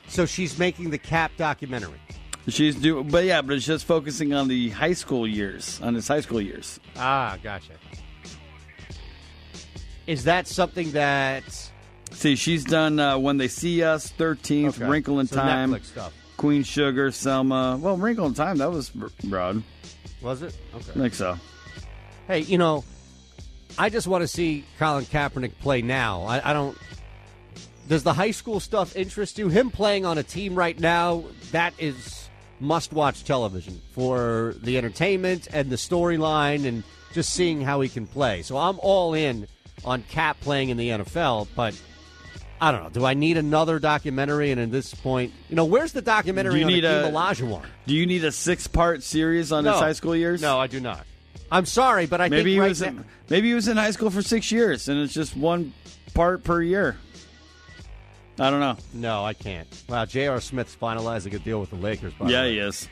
So she's making the Cap documentary. She's do, but yeah, but it's just focusing on the high school years, on his high school years. Ah, gotcha. Is that something that See, she's done uh, When They See Us, 13th, Okay. Wrinkle in So Time, Netflix stuff. Queen Sugar, Selma. Well, Wrinkle in Time, that was broad. Was it? I Okay. think so. Hey, you know, I just want to see Colin Kaepernick play now. I, I don't. Does the high school stuff interest you? Him playing on a team right now, that is must watch television for the entertainment and the storyline and just seeing how he can play. So I'm all in on Cap playing in the NFL, but I don't know. Do I need another documentary? And at this point, you know, where's the documentary Do you on need Akeem a- Olajuwon? Do you need a six part series on his high school years? No, I do not. I'm sorry, but I maybe think he right was in, maybe he was in high school for six years and it's just one part per year. I don't know. No, I can't. Wow, J.R. Smith's finalizing a deal with the Lakers. By the Yeah, way. he is.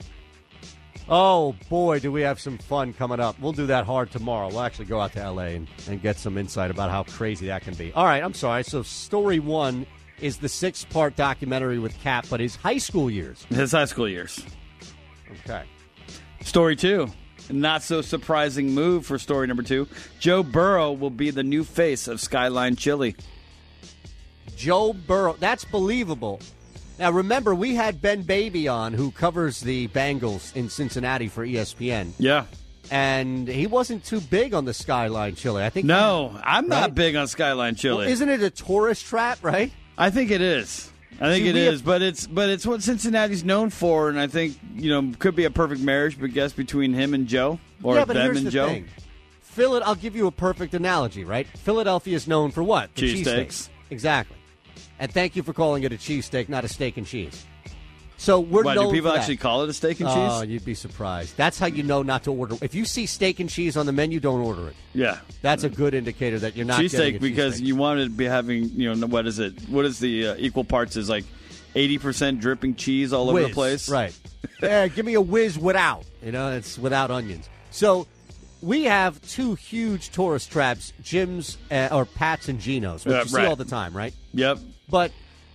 Oh boy, do we have some fun coming up? We'll do that hard tomorrow. We'll actually go out to L.A. and, and get some insight about how crazy that can be. All right, I'm sorry. So, story one is the six-part documentary with Cap, but his high school years. His high school years. Okay. Story two. Not so surprising move for story number two. Joe Burrow will be the new face of Skyline Chili. Joe Burrow. That's believable. Now, remember, we had Ben Baby on, who covers the Bengals in Cincinnati for ESPN, Yeah. and he wasn't too big on the Skyline Chili. I think No, I'm not big on Skyline Chili. Well, isn't it a tourist trap, right? I think it is. I think See, it is, have- but it's but it's what Cincinnati's known for, and I think you know could be a perfect marriage, but guess between him and Joe or yeah, them and Joe. thing. Phil- I'll give you a perfect analogy, right? Philadelphia is known for what? The Cheesesteaks. cheesesteaks. Exactly. And thank you for calling it a cheesesteak, not a steak and cheese. So we're Why do people actually call it a steak and cheese? Oh, you'd be surprised. That's how you know not to order. If you see steak and cheese on the menu, don't order it. Yeah, That's a good indicator that you're not cheesesteak because you want to be having you know what is it? What is the uh, equal parts? Is like eighty percent dripping cheese all over the place, Right. <laughs> yeah, give me a whiz without. You know, it's without onions. So we have two huge tourist traps, Jim's uh, or Pat's and Geno's, which you see right. all the time, right? Yep, But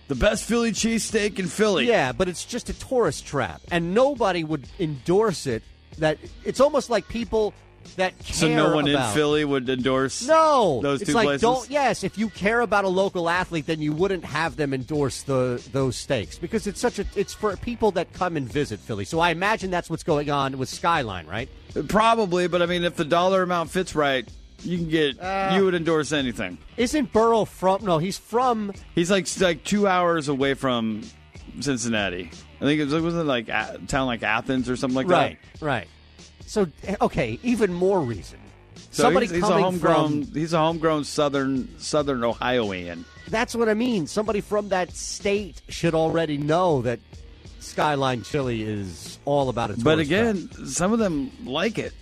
the best Philly cheesesteak in Philly. yeah, but it's just a tourist trap, and nobody would endorse it. That it's almost like people that care So no one about, in Philly would endorse No, those it's two like places. don't. Yes, if you care about a local athlete, then you wouldn't have them endorse the those steaks because it's such a. It's for people that come and visit Philly. So I imagine that's what's going on with Skyline, right? Probably, but I mean, if the dollar amount fits right, you can get. Uh, you would endorse anything. Isn't Burrow from? No, he's from. He's like like two hours away from Cincinnati. I think it was wasn't it like a town like Athens or something like right, that. right. Right. So okay, even more reason. So Somebody he's, he's a coming homegrown. from. He's a homegrown southern southern Ohioan. That's what I mean. Somebody from that state should already know that Skyline Chili is all about its. But again, some of them like it.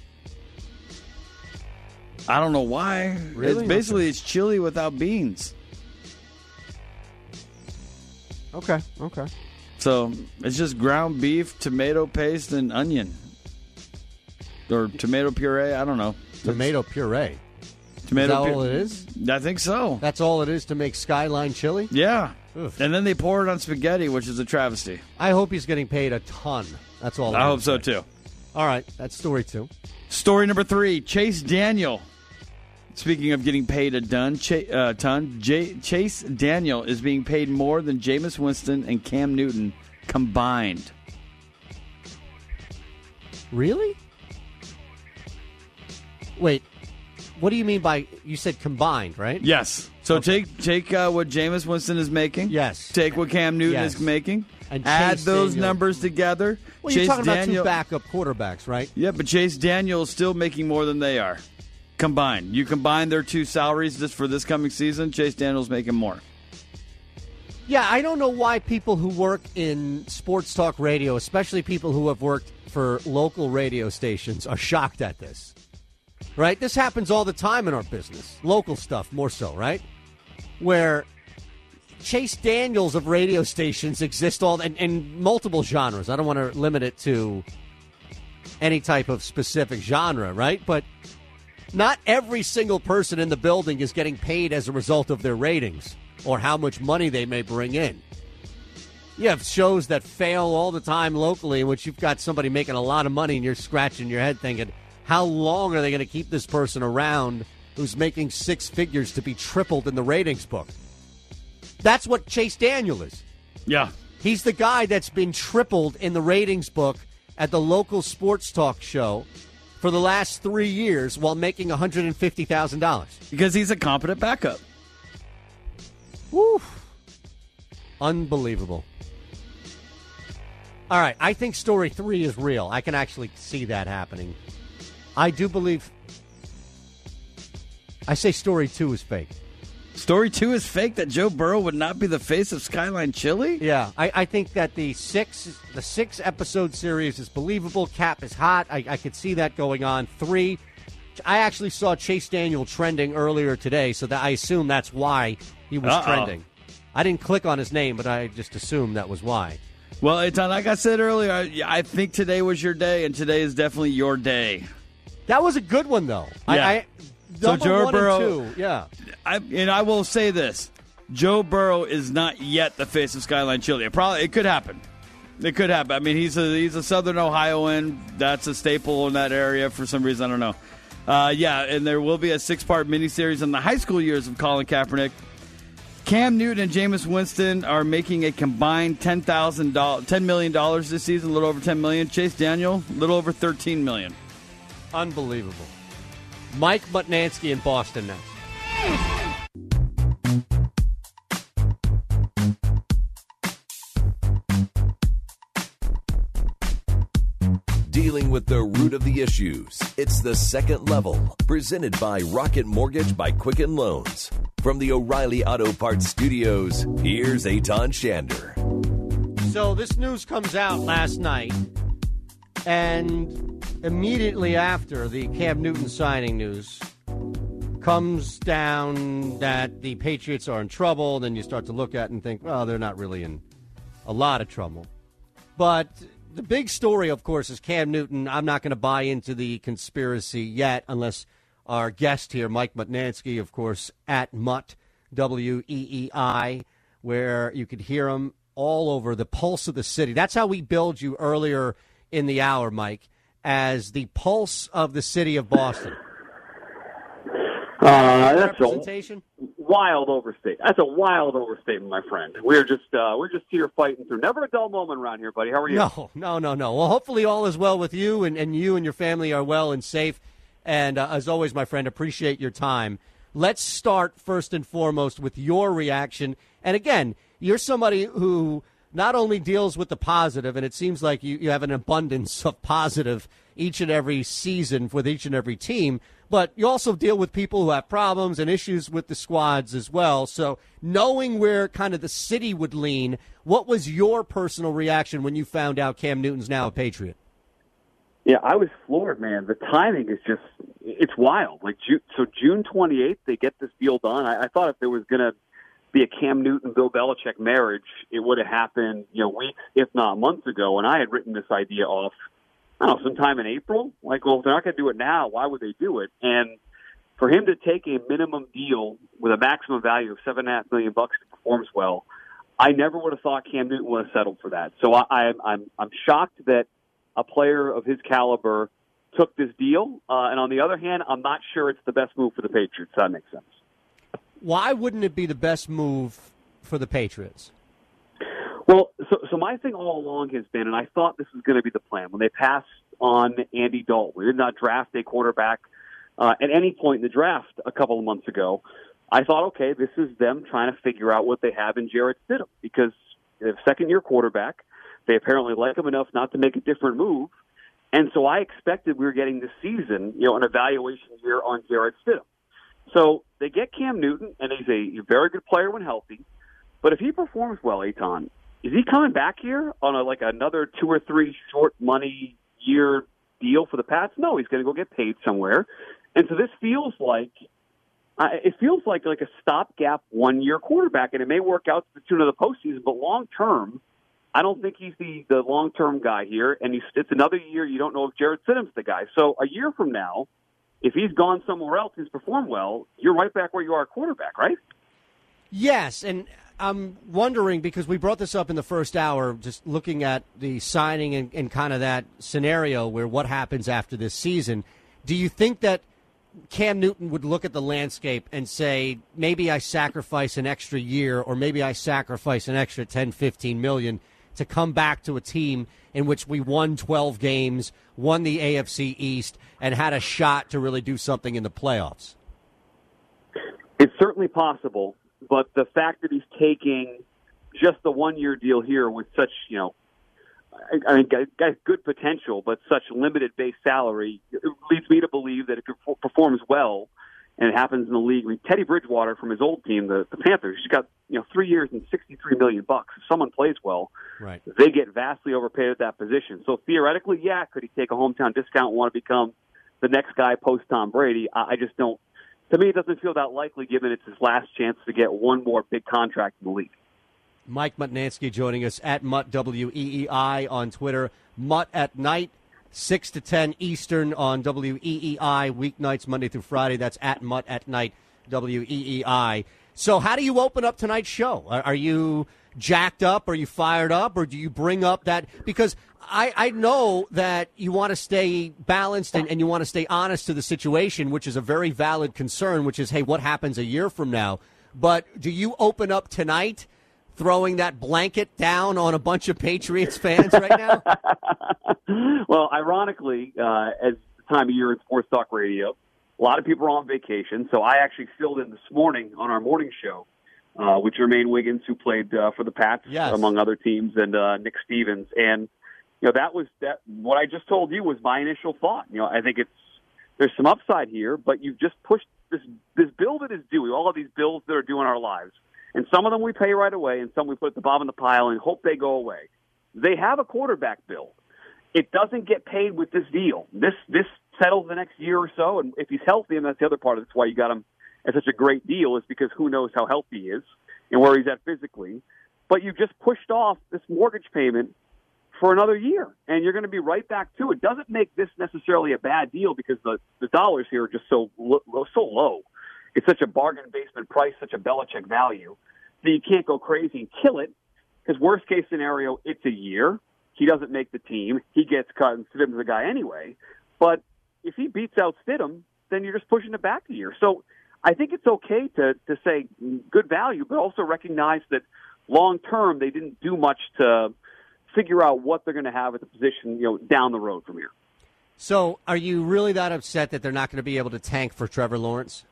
I don't know why. Really? It's basically it's chili without beans. okay, okay. So it's just ground beef, tomato paste, and onion, or tomato puree. I don't know. Tomato puree. Tomato. Is that pu- all it is? I think so. That's all it is to make Skyline Chili. Yeah. Oof. And then they pour it on spaghetti, which is a travesty. I hope he's getting paid a ton. That's all. I hope so too. All right, that's story two. Story number three: Chase Daniel. Speaking of getting paid a done, Ch- uh, ton, J- Chase Daniel is being paid more than Jameis Winston and Cam Newton combined. Really? Wait, what do you mean by you said combined, right? Yes. So take take uh, what Jameis Winston is making. Yes. Take what Cam Newton Yes. is making. And add Chase those Daniel. numbers together. Well, Chase you're talking Daniel, about two backup quarterbacks, right? Yeah, but Chase Daniel is still making more than they are combined. You combine their two salaries just for this coming season. Chase Daniel's making more. Yeah, I don't know why people who work in sports talk radio, especially people who have worked for local radio stations, are shocked at this. Right? This happens all the time in our business. Local stuff, more so, right? Where Chase Daniels of radio stations exist all in, multiple genres. I don't want to limit it to any type of specific genre, right? But not every single person in the building is getting paid as a result of their ratings or how much money they may bring in. You have shows that fail all the time locally in which you've got somebody making a lot of money and you're scratching your head thinking, how long are they going to keep this person around who's making six figures to be tripled in the ratings book? That's what Chase Daniel is. Yeah. He's the guy that's been tripled in the ratings book at the local sports talk show for the last three years while making $150,000. Because he's a competent backup. Woo. Unbelievable. All right, I think story three is real. I can actually see that happening. I do believe. I say story two is fake. Story two is fake that Joe Burrow would not be the face of Skyline Chili? Yeah, I, I think that the six the six episode series is believable. Cap is hot. I, I could see that going on. Three, I actually saw Chase Daniel trending earlier today, so that I assume that's why he was Uh-oh. trending. I didn't click on his name, but I just assumed that was why. Well, it's uh, like I said earlier, I, I think today was your day, and today is definitely your day. That was a good one, though. I, Yeah. I, So Joe Burrow- yeah. I, and I will say this: Joe Burrow is not yet the face of Skyline Chili. It probably it could happen. It could happen. I mean, he's a he's a Southern Ohioan. That's a staple in that area for some reason. I don't know. Uh, yeah, and there will be a six part miniseries on the high school years of Colin Kaepernick. Cam Newton and Jameis Winston are making a combined ten thousand dollars, ten million dollars this season, a little over ten million. Chase Daniel, a little over thirteen million. Unbelievable. Mike Mutnansky in Boston now. Dealing with the root of the issues. It's the second level. Presented by Rocket Mortgage by Quicken Loans. From the O'Reilly Auto Parts Studios, here's Aton Shander. So this news comes out last night, and immediately after the Cam Newton signing news comes down that the Patriots are in trouble. Then you start to look at and think, well, they're not really in a lot of trouble. But the big story, of course, is Cam Newton. I'm not going to buy into the conspiracy yet unless our guest here, Mike Mutnansky, of course, at Mut, W E E I, where you could hear him all over the pulse of the city. That's how we build you earlier in the hour, Mike, as the pulse of the city of Boston. Uh, that's a wild overstatement. That's a wild overstatement, my friend. We're just uh, we're just here fighting through. Never a dull moment around here, buddy. How are you? No, no, no, no. Well, hopefully all is well with you, and, and you and your family are well and safe. And uh, as always, my friend, appreciate your time. Let's start first and foremost with your reaction. And again, you're somebody who not only deals with the positive, and it seems like you, you have an abundance of positive each and every season with each and every team, but you also deal with people who have problems and issues with the squads as well. So, knowing where kind of the city would lean, what was your personal reaction when you found out Cam Newton's now a Patriot? Yeah, I was floored, man. The timing is just it's wild. Like so June 28th they get this deal done. I, I thought if there was going to be a Cam Newton Bill Belichick marriage, it would have happened, you know, weeks if not months ago and I had written this idea off I don't know, sometime in April. Like, well, if they're not going to do it now, why would they do it? And for him to take a minimum deal with a maximum value of seven and a half million bucks he performs well, I never would have thought Cam Newton would have settled for that. So I, I'm I'm I'm shocked that a player of his caliber took this deal. Uh, and on the other hand, I'm not sure it's the best move for the Patriots. That makes sense. Why wouldn't it be the best move for the Patriots? Well, so, so my thing all along has been, and I thought this was going to be the plan when they passed on Andy Dalton. We did not draft a quarterback uh, at any point in the draft a couple of months ago. I thought, okay, this is them trying to figure out what they have in Jarrett Stidham because they have a second-year quarterback. They apparently like him enough not to make a different move, and so I expected we were getting this season, you know, an evaluation year on Jarrett Stidham. So they get Cam Newton, and he's a very good player when healthy. But if he performs well, Aton, is he coming back here on a, like another two or three short money year deal for the Pats? No, he's going to go get paid somewhere. And so this feels like uh, it feels like like a stopgap one year quarterback, and it may work out to the tune of the postseason. But long term, I don't think he's the the long term guy here. And he's, it's another year. You don't know if Jarrett Stidham's the guy. So a year from now, if he's gone somewhere else, he's performed well. You're right back where you are, quarterback, right? Yes, and I'm wondering because we brought this up in the first hour, just looking at the signing and, and kind of that scenario where what happens after this season. Do you think that Cam Newton would look at the landscape and say, maybe I sacrifice an extra year or maybe I sacrifice an extra 10, 15 million to come back to a team in which we won 12 games, won the AFC East, and had a shot to really do something in the playoffs? It's certainly possible, but the fact that he's taking just the one year deal here with such, you know, I mean, guys, good potential, but such limited base salary leads me to believe that if he performs well, and it happens in the league. I mean, Teddy Bridgewater from his old team, the, the Panthers, he's got you know three years and sixty three million bucks. If someone plays well, right. they get vastly overpaid at that position. So theoretically, yeah, could he take a hometown discount and want to become the next guy post Tom Brady? I, I just don't. To me, it doesn't feel that likely, given it's his last chance to get one more big contract in the league. Mike Mutnansky joining us at Mut W E E I on Twitter. Mut at night, six to ten Eastern on W E E I weeknights Monday through Friday. That's at Mut at night W E E I. So, how do you open up tonight's show? Are, are you jacked up? Are you fired up? Or do you bring up that? Because I, I know that you want to stay balanced and, and you want to stay honest to the situation, which is a very valid concern, which is, hey, what happens a year from now? But do you open up tonight throwing that blanket down on a bunch of Patriots fans right now? <laughs> well, ironically, uh, as the time of year in sports talk radio, a lot of people are on vacation. So I actually filled in this morning on our morning show uh, with Jermaine Wiggins, who played uh, for the Pats, yes. among other teams, and uh, Nick Stevens. And you know that was that. What I just told you was my initial thought. You know, I think it's there's some upside here, but you've just pushed this this bill that is due. All of these bills that are due in our lives and some of them we pay right away, and some we put at the bottom of the pile and hope they go away. They have a quarterback bill. It doesn't get paid with this deal. This this settles the next year or so, and if he's healthy, and that's the other part of it, that's why you got him at such a great deal, is because who knows how healthy he is and where he's at physically. But you just pushed off this mortgage payment for another year, and you're going to be right back to it. Doesn't make this necessarily a bad deal because the the dollars here are just so so low it's such a bargain basement price, such a Belichick value that you can't go crazy and kill it. Because worst case scenario, it's a year. He doesn't make the team. He gets cut, and Stidham's the guy anyway. But if he beats out Stidham, then you're just pushing it back a year. So I think it's okay to to say good value, but also recognize that long term they didn't do much to figure out what they're going to have at the position, you know, down the road from here. So, are you really that upset that they're not going to be able to tank for Trevor Lawrence?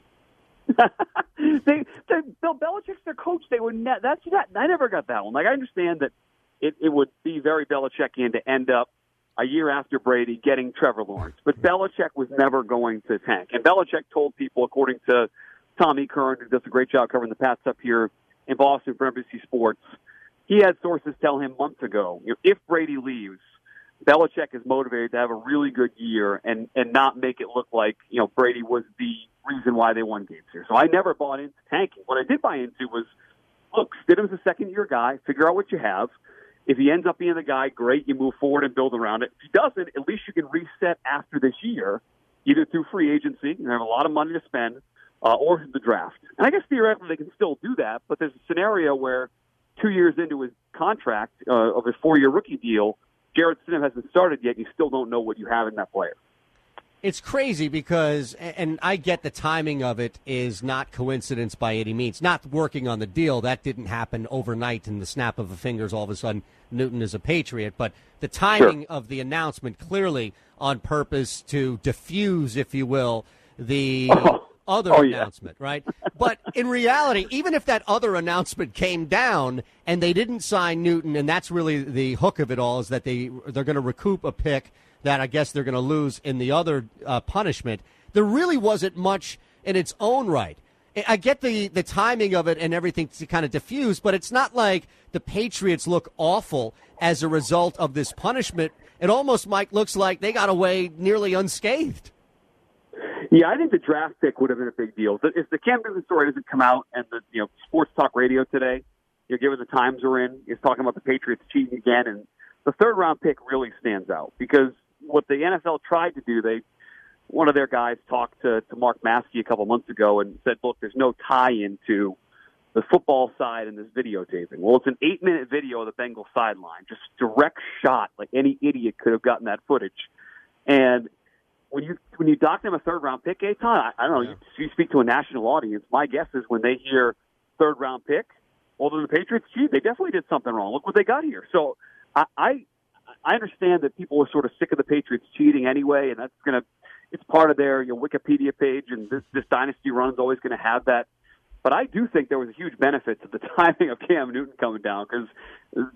<laughs> they, they, Bill Belichick's their coach. They would. Ne- that's that. I never got that one. Like I understand that it, it would be very Belichickian to end up a year after Brady getting Trevor Lawrence, but Belichick was never going to tank. And Belichick told people, according to Tommy Kern, who does a great job covering the Pats up here in Boston for NBC Sports, he had sources tell him months ago, you know, if Brady leaves, Belichick is motivated to have a really good year and and not make it look like you know Brady was the reason why they won games here. So I never bought into tanking. What I did buy into was, look, Stidham's a second year guy. Figure out what you have. If he ends up being the guy, great. You move forward and build around it. If he doesn't, at least you can reset after this year, either through free agency. You have a lot of money to spend, uh, or the draft. And I guess theoretically they can still do that. But there's a scenario where two years into his contract uh, of his four-year rookie deal, Jarrett Stidham hasn't started yet. You still don't know what you have in that player it's crazy because, and I get the timing of it is not coincidence by any means. Not working on the deal, that didn't happen overnight in the snap of the fingers. All of a sudden, Newton is a Patriot. But the timing sure. of the announcement clearly on purpose to diffuse, if you will, the <laughs> other oh, announcement, yeah. right? But in reality, even if that other announcement came down and they didn't sign Newton, and that's really the hook of it all, is that they they're going to recoup a pick that I guess they're going to lose in the other uh, punishment. There really wasn't much in its own right. I get the, the timing of it and everything to kind of diffuse, but it's not like the Patriots look awful as a result of this punishment. It almost, Mike, looks like they got away nearly unscathed. Yeah, I think the draft pick would have been a big deal. If the Cam Newton story doesn't come out and the you know sports talk radio today, you know, given the times we're in, is talking about the Patriots cheating again, and the third round pick really stands out because what the NFL tried to do, they one of their guys talked to, to Mark Maske a couple months ago and said, "Look, there's no tie into the football side in this videotaping." Well, it's an eight minute video of the Bengals sideline, just direct shot, like any idiot could have gotten that footage. And when you when you dock them a third round pick, Aton, I, I don't know. You, you speak to a national audience. My guess is when they hear third round pick, well, then the Patriots, gee, they definitely did something wrong. Look what they got here. So I, I I understand that people are sort of sick of the Patriots cheating anyway, and that's going to it's part of their you know, Wikipedia page, and this this dynasty run is always going to have that. But I do think there was a huge benefit to the <laughs> timing of Cam Newton coming down because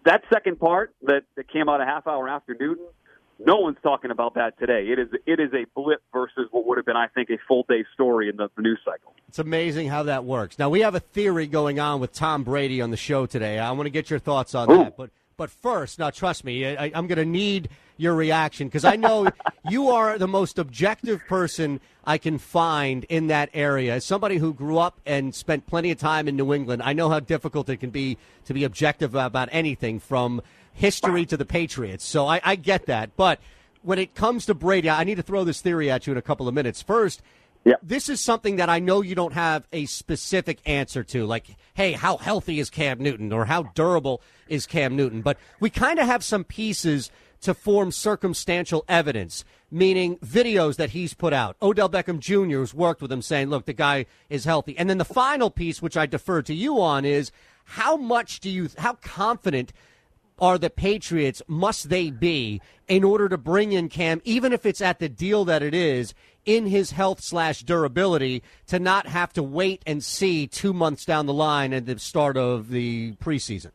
that second part that, that came out a half hour after Newton, no one's talking about that today. It is it is a blip versus what would have been, I think, a full day story in the, the news cycle. It's amazing how that works. Now we have a theory going on with Tom Brady on the show today. I want to get your thoughts on Ooh. that, but but first, now trust me, I, am going to need your reaction because I know <laughs> you are the most objective person I can find in that area. As somebody who grew up and spent plenty of time in New England, I know how difficult it can be to be objective about anything from history to the Patriots. So I, I get that. But when it comes to Brady, I need to throw this theory at you in a couple of minutes. First, yeah. This is something that I know you don't have a specific answer to, like, hey, how healthy is Cam Newton or how durable is Cam Newton? But we kind of have some pieces to form circumstantial evidence, meaning videos that he's put out. Odell Beckham Jr. has worked with him saying, look, the guy is healthy. And then the final piece, which I defer to you on, is how much do you, how confident are the Patriots, must they be, in order to bring in Cam, even if it's at the deal that it is, in his health slash durability to not have to wait and see two months down the line at the start of the preseason.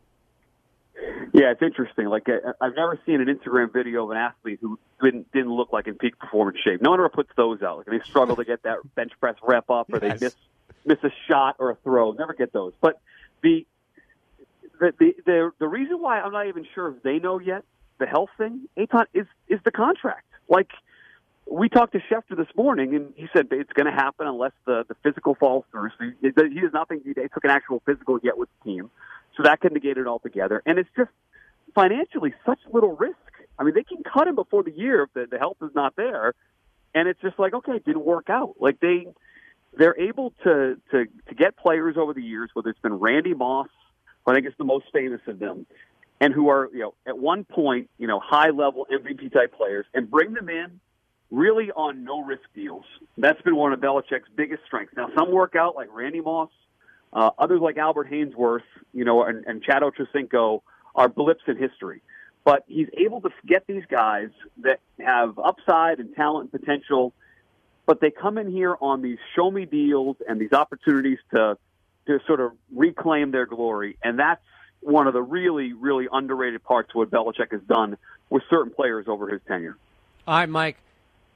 Yeah, it's interesting. Like uh, I've never seen an Instagram video of an athlete who didn't didn't look like in peak performance shape. No one ever puts those out. Like they struggle to get that bench press rep up, or yes. they miss miss a shot or a throw. Never get those. But the the the the, the reason why I'm not even sure if they know yet the health thing, Aton, is is the contract. Like we talked to Schefter this morning, and he said it's going to happen unless the, the physical falls through. So he, he has nothing. He took an actual physical yet with the team, so that could negate it altogether. And it's just financially such little risk. I mean, they can cut him before the year if the, the health is not there, and it's just like okay, it didn't work out. Like they they're able to to to get players over the years, whether it's been Randy Moss, who I think is the most famous of them, and who are you know at one point you know high level MVP type players, and bring them in really on no risk deals. That's been one of Belichick's biggest strengths. Now, some work out like Randy Moss, uh, others like Albert Haynesworth, you know, and, and Chad Ochocinco are blips in history. But he's able to get these guys that have upside and talent and potential, but they come in here on these show me deals and these opportunities to to sort of reclaim their glory, and that's one of the really, really underrated parts of what Belichick has done with certain players over his tenure. All right, Mike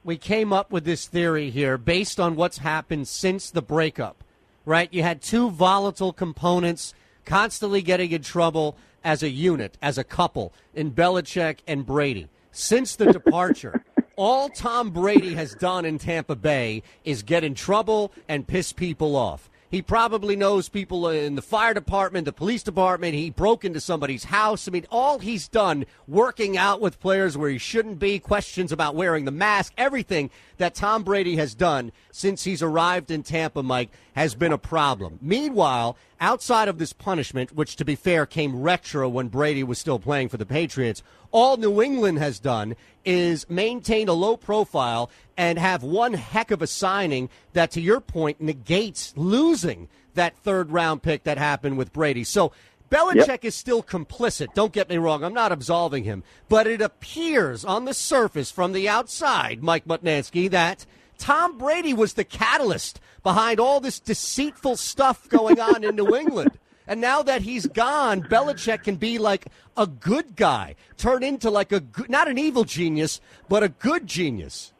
we came up with this theory here based on what's happened since the breakup, right? You had two volatile components constantly getting in trouble as a unit, as a couple, in Belichick and Brady. Since the departure, <laughs> all Tom Brady has done in Tampa Bay is get in trouble and piss people off. He probably knows people in the fire department, the police department. He broke into somebody's house. I mean, all he's done working out with players where he shouldn't be, questions about wearing the mask, everything that Tom Brady has done since he's arrived in Tampa, Mike, has been a problem. Meanwhile, outside of this punishment, which to be fair came retro when Brady was still playing for the Patriots, all New England has done is maintain a low profile and have one heck of a signing that, to your point, negates losing that third round pick that happened with Brady. So Belichick yep. is still complicit. Don't get me wrong. I'm not absolving him. But it appears on the surface from the outside, Mike Mutnansky, that Tom Brady was the catalyst behind all this deceitful stuff going on in New England. And now that he's gone, Belichick can be like a good guy, turn into like a good, not an evil genius, but a good genius.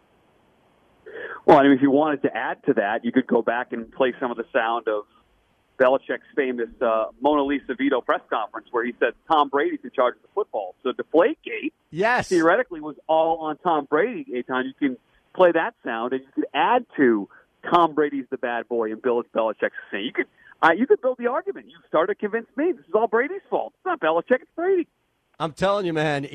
Well, I mean, if you wanted to add to that, you could go back and play some of the sound of Belichick's famous uh, Mona Lisa Vito press conference where he said Tom Brady's in charge of the football. So the Deflategate, yes, theoretically was all on Tom Brady. Aton, you can play that sound, and you could add to Tom Brady's the bad boy and Bill Belichick's saying you could uh, you could build the argument. You start to convince me this is all Brady's fault. It's not Belichick, it's Brady. I'm telling you, man.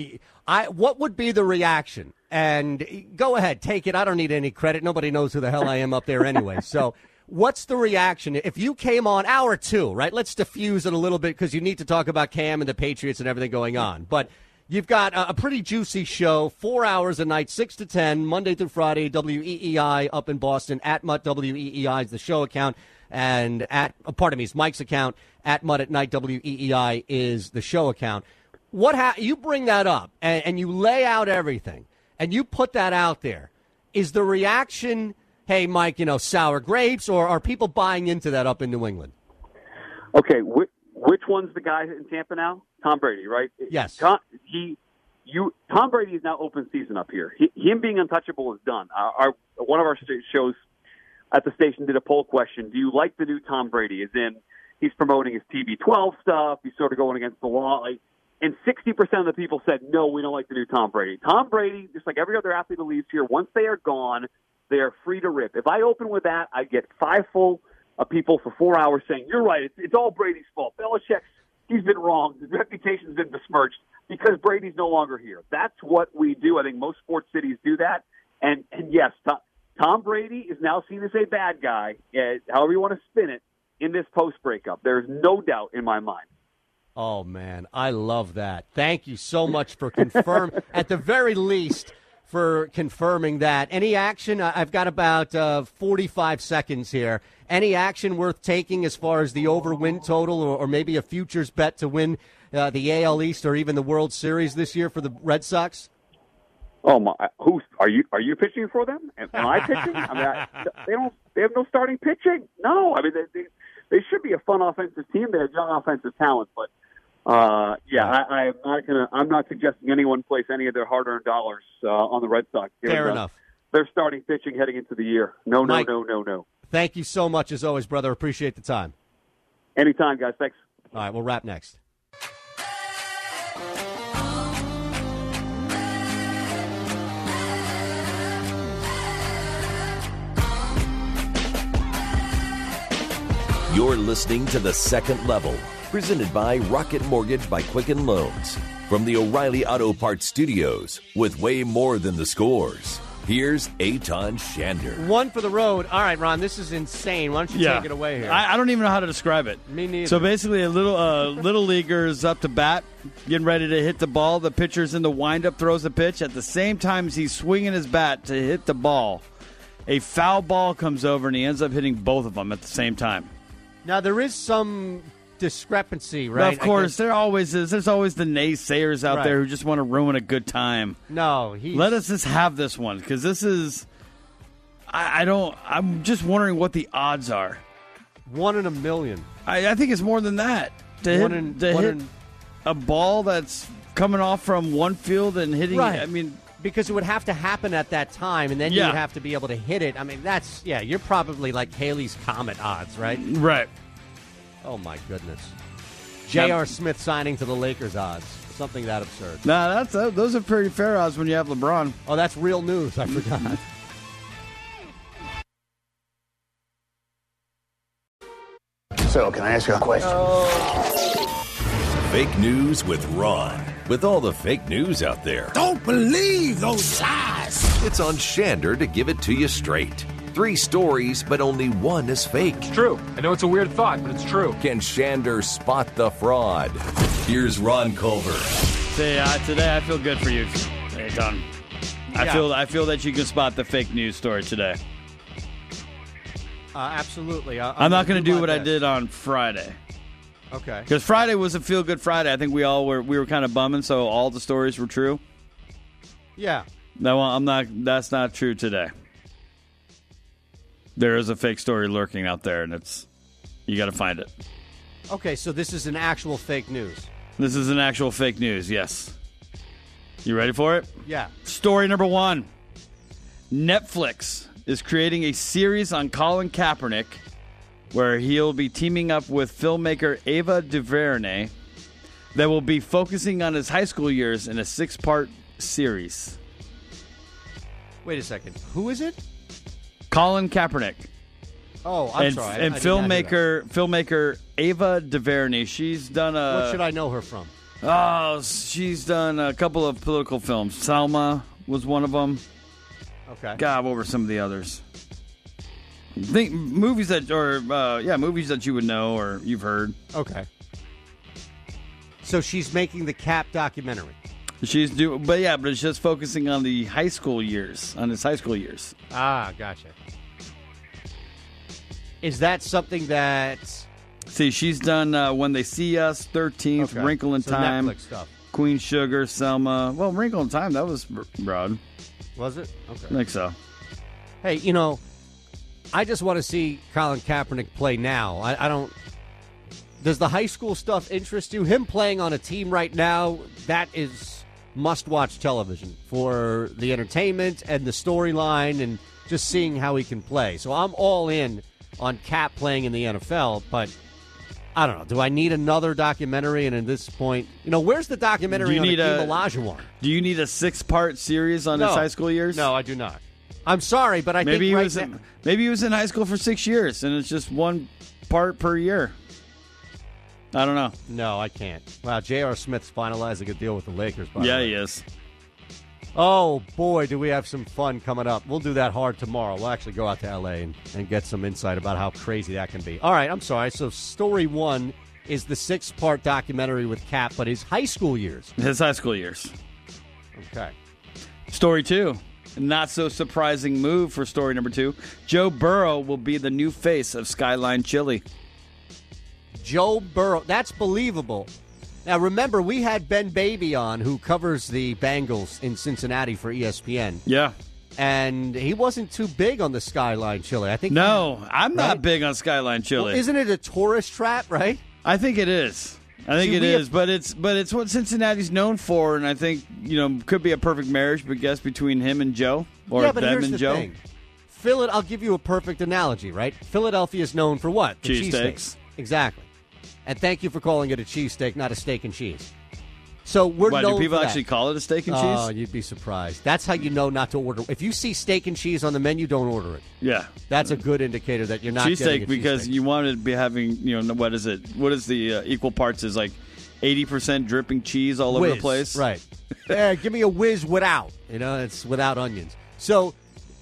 I what would be the reaction? And go ahead, take it. I don't need any credit. Nobody knows who the hell I am up there anyway. So, what's the reaction if you came on hour two? Right. Let's diffuse it a little bit because you need to talk about Cam and the Patriots and everything going on. But You've got a, pretty juicy show, four hours a night, 6 to 10, Monday through Friday, WEEI up in Boston. At Mut WEEI is the show account. And at, uh, pardon me, it's Mike's account. At Mut at Night WEEI is the show account. What ha- you bring that up and, and you lay out everything and you put that out there. Is the reaction, hey, Mike, you know, sour grapes, or are people buying into that up in New England? Okay, which, one's the guy in Tampa now? Tom Brady, right? Yes. Tom, he, you, Tom Brady is now open season up here. He, him being untouchable is done. Our, our one of our shows at the station did a poll question: Do you like the new Tom Brady? Is in he's promoting his TB12 stuff. He's sort of going against the law. Like, and 60% of the people said, no, we don't like the new Tom Brady. Tom Brady, just like every other athlete who leaves here, once they are gone, they are free to rip. If I open with that, I get five full people for four hours saying, you're right, it's, it's all Brady's fault. Belichick's, he's been wrong. His reputation's been besmirched because Brady's no longer here. That's what we do. I think most sports cities do that. And, and yes, Tom, Tom Brady is now seen as a bad guy, uh, however you want to spin it, in this post breakup. There's no doubt in my mind. Oh man, I love that. Thank you so much for confirm <laughs> at the very least for confirming that. Any action? I've got about uh, 45 seconds here. Any action worth taking as far as the over win total or, or maybe a futures bet to win uh, the AL East or even the World Series this year for the Red Sox? Oh my! Who's are you? Are you pitching for them? Am, am I pitching? I mean, I, <laughs> they don't. They have no starting pitching. No, I mean they, they they should be a fun offensive team. They have young offensive talent, but uh, yeah, I, I'm not gonna. I'm not suggesting anyone place any of their hard-earned dollars uh, on the Red Sox. Fair enough. Their starting pitching heading into the year. No, no, Mike. no, no, no. Thank you so much as always, brother. Appreciate the time. Anytime, guys. Thanks. All right, we'll wrap next. You're listening to The Second Level, presented by Rocket Mortgage by Quicken Loans. From the O'Reilly Auto Parts Studios, with way more than the scores. Here's Aton Shander. One for the road. All right, Ron, this is insane. Why don't you take it away here? I, I don't even know how to describe it. Me neither. So basically, a little uh, little leaguer's up to bat, getting ready to hit the ball. The pitcher's in the windup, throws the pitch. At the same time as he's swinging his bat to hit the ball, a foul ball comes over and he ends up hitting both of them at the same time. Now there is some discrepancy, But right? of course, there always is. There's always the naysayers out Right. there who just want to ruin a good time. No, he. Let us just have this one because this is. I, I don't. I'm just wondering what the odds are. One in a million. I, I think it's more than that. To One hit, in- to hit in- a ball that's coming off from one field and hitting. Right. I mean, because it would have to happen at that time, and then you would have to be able to hit it. I mean, that's yeah. You're probably like Halley's Comet odds, right? right. Oh my goodness. J.R. Smith signing to the Lakers odds. Something that absurd. Nah, that's uh, those are pretty fair odds when you have LeBron. Oh, that's real news. I forgot. <laughs> So, can I ask you a question? Fake news with Ron. With all the fake news out there, Don't believe those lies. it's on Shander to give it to you straight. Three stories, but only one is fake. It's true. I know it's a weird thought, but it's true. Can Shander spot the fraud? Here's Ron Culver. Say uh, today, I feel good for you, hey Don. I Yeah. feel I feel that you can spot the fake news story today. Uh, absolutely. I, I'm not going to do my what I did on Friday Okay. because Friday was a feel good Friday. I think we all were we were kind of bumming, so all the stories were true. Yeah. No, I'm not. That's not true today. There is a fake story lurking out there, and it's you got to find it. Okay, so this is an actual fake news. This is an actual fake news. Yes. You ready for it? Yeah. Story number one Netflix is creating a series on Colin Kaepernick where he'll be teaming up with filmmaker Ava DuVernay that will be focusing on his high school years in a six part series. Wait a second. Who is it? Colin Kaepernick. Oh, I'm and, sorry. I- and I did not hear that. filmmaker filmmaker Ava DuVernay. She's done a What should I know her from? Oh, she's done a couple of political films. Selma was one of them. Okay. God, what were some of the others? Think movies that, or uh, yeah, movies that you would know or you've heard. Okay. So she's making the Cap documentary. She's doing, but yeah, but it's just focusing on the high school years, on his high school years. Ah, gotcha. Is that something that See, she's done uh, When They See Us, Thirteenth, Okay. Wrinkle in So Time, stuff. Queen Sugar, Selma. Well, Wrinkle in Time that was br- broad. was it? Okay. I think so. Hey, you know, I just want to see Colin Kaepernick play now. I, I don't. Does the high school stuff interest you? Him playing on a team right now, that is must watch television for the entertainment and the storyline and just seeing how he can play. So I'm all in on Cap playing in the NFL, but I don't know. Do I need another documentary? And at this point, you know, where's the documentary Do you on need Akeem a- Olajuwon? Do you need a six-part series on No. his high school years? No, I do not. I'm sorry, but I maybe think he right was now- in, maybe he was in high school for six years, and it's just one part per year. I don't know. No, I can't. Wow, J.R. Smith's finalizing a deal with the Lakers. By yeah, the way. he is. Oh boy, do we have some fun coming up? We'll do that hard tomorrow. We'll actually go out to L.A. and, and get some insight about how crazy that can be. All right, I'm sorry. So, story one is the six-part documentary with Cap, but his high school years. His high school years. Okay. Story two. Not so surprising move for story number two. Joe Burrow will be the new face of Skyline Chili. Joe Burrow. That's believable. Now, remember, we had Ben Baby on, who covers the Bengals in Cincinnati for ESPN, Yeah. and he wasn't too big on the Skyline Chili. I think No, I'm not Right? big on Skyline Chili. Well, isn't it a tourist trap, right? I think it is. I think See, it is, have- but it's but it's what Cincinnati's known for, and I think you know could be a perfect marriage, but guess between him and Joe or yeah, but them here's and the Joe. thing. Phil, I'll give you a perfect analogy, right? Philadelphia is known for what? The Cheesesteaks. cheesesteaks. Exactly. And thank you for calling it a cheesesteak, not a steak and cheese. So we're Why do people actually call it a steak and Oh, cheese? you'd be surprised. That's how you know not to order. If you see steak and cheese on the menu, don't order it. yeah, That's a good indicator that you're not getting a cheesesteak because you want to be having you know what is it? What is the uh, equal parts? Is like eighty percent dripping cheese all over the place, Right. yeah, give me a whiz without. You know, it's without onions. So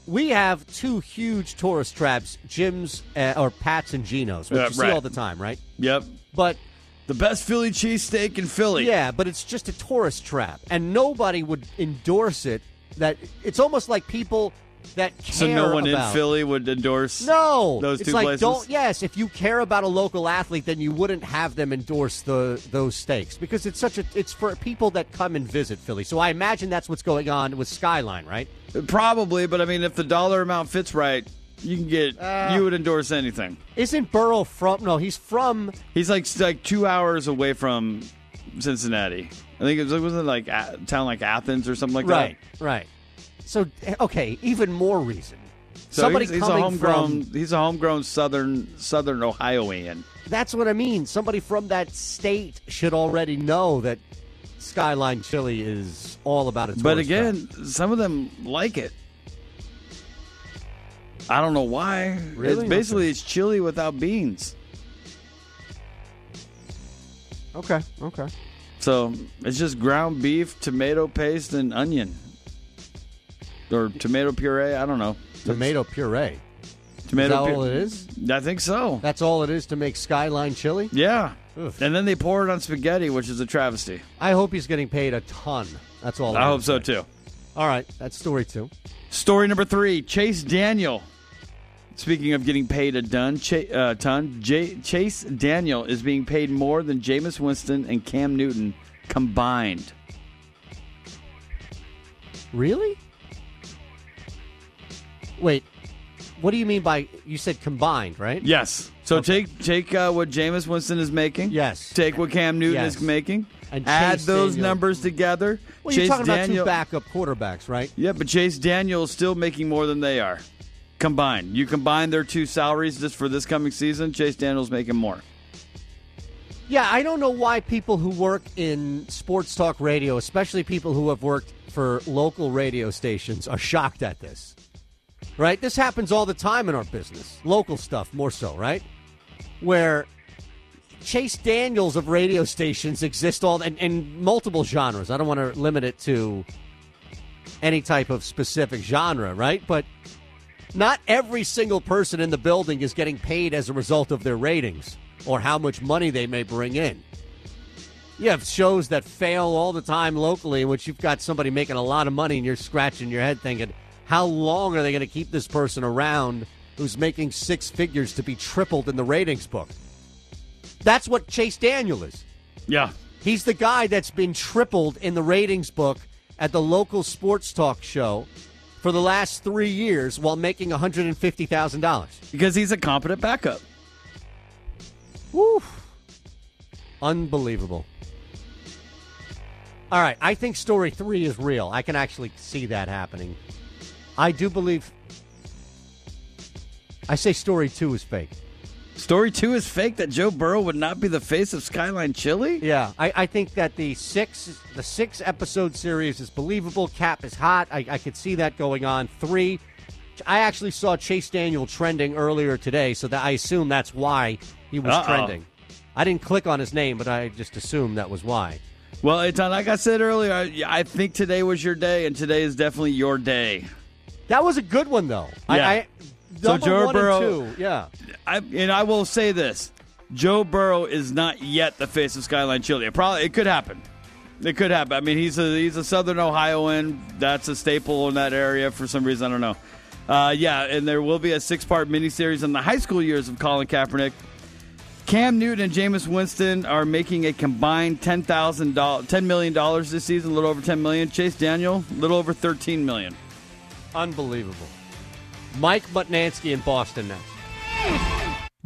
we have two huge tourist traps, Jim's uh, or Pat's and Geno's, which Yeah, you see all the time, right? Yep, But the best Philly cheesesteak in Philly. yeah, but it's just a tourist trap, and nobody would endorse it. That it's almost like people that care So no one about, in Philly would endorse. No, those it's two like places? don't. Yes, if you care about a local athlete, then you wouldn't have them endorse the those steaks because it's such a. It's for people that come and visit Philly. So I imagine that's what's going on with Skyline, right? Probably, but I mean, if the dollar amount fits right, you can get. Uh. you would endorse anything. Isn't Burrow from? No, he's from. He's like like two hours away from Cincinnati. I think it was wasn't like a town like Athens or something like that. right, right. So okay, even more reason. So Somebody he's, he's a coming homegrown. from. He's a homegrown southern southern Ohioan. That's what I mean. Somebody from that state should already know that Skyline Chili is all about its. But again, some of them like it. I don't know why. Really? It's basically it's chili without beans. okay, okay. So it's just ground beef, tomato paste, and onion, or tomato puree. I don't know. Tomato puree. Tomato Is that pu- all it is? I think so. That's all it is to make Skyline chili? Yeah. Oof. And then they pour it on spaghetti, which is a travesty. I hope he's getting paid a ton. That's all. I I'm hope so too. All right, that's story two. Story number three: Chase Daniel. Speaking of getting paid a Ch- uh, ton, J- Chase Daniel is being paid more than Jameis Winston and Cam Newton combined. Really? Wait, what do you mean by you said combined, right? Yes. So take take uh, what Jameis Winston is making. Yes. Take what Cam Newton Yes. is making. And add Chase those Daniel- numbers together. Well, Chase you're talking Daniel, about two backup quarterbacks, right? Yeah, but Chase Daniel is still making more than they are combined. You combine their two salaries just for this coming season. Chase Daniel's making more. Yeah, I don't know why people who work in sports talk radio, especially people who have worked for local radio stations, are shocked at this. Right? This happens all the time in our business. Local stuff, more so, right? Where Chase Daniels of radio stations exist all in, in multiple genres. I don't want to limit it to any type of specific genre, right? But not every single person in the building is getting paid as a result of their ratings or how much money they may bring in. You have shows that fail all the time locally, in which you've got somebody making a lot of money, and you're scratching your head thinking, how long are they going to keep this person around who's making six figures to be tripled in the ratings book? That's what Chase Daniel is. Yeah. He's the guy that's been tripled in the ratings book at the local sports talk show for the last three years while making $150,000. Because he's a competent backup. Woo. Unbelievable. All right, I think story three is real. I can actually see that happening. I do believe. I say story two is fake. Story two is fake that Joe Burrow would not be the face of Skyline Chili? Yeah, I, I think that the six the six episode series is believable. Cap is hot. I, I could see that going on. Three, I actually saw Chase Daniel trending earlier today, so that I assume that's why he was Uh-oh. trending. I didn't click on his name, but I just assumed that was why. Well, it's uh, like I said earlier, I, I think today was your day, and today is definitely your day. That was a good one, though. I, Yeah. I, So Joe one Burrow- and two, yeah. I, and I will say this: Joe Burrow is not yet the face of Skyline Chili. It probably it could happen. It could happen. I mean, he's a he's a Southern Ohioan. That's a staple in that area for some reason. I don't know. Uh, yeah, and there will be a six part miniseries on the high school years of Colin Kaepernick. Cam Newton and Jameis Winston are making a combined ten thousand dollars, ten million dollars this season, a little over ten million. Chase Daniel, a little over thirteen million. Unbelievable. Mike Butnansky in Boston next.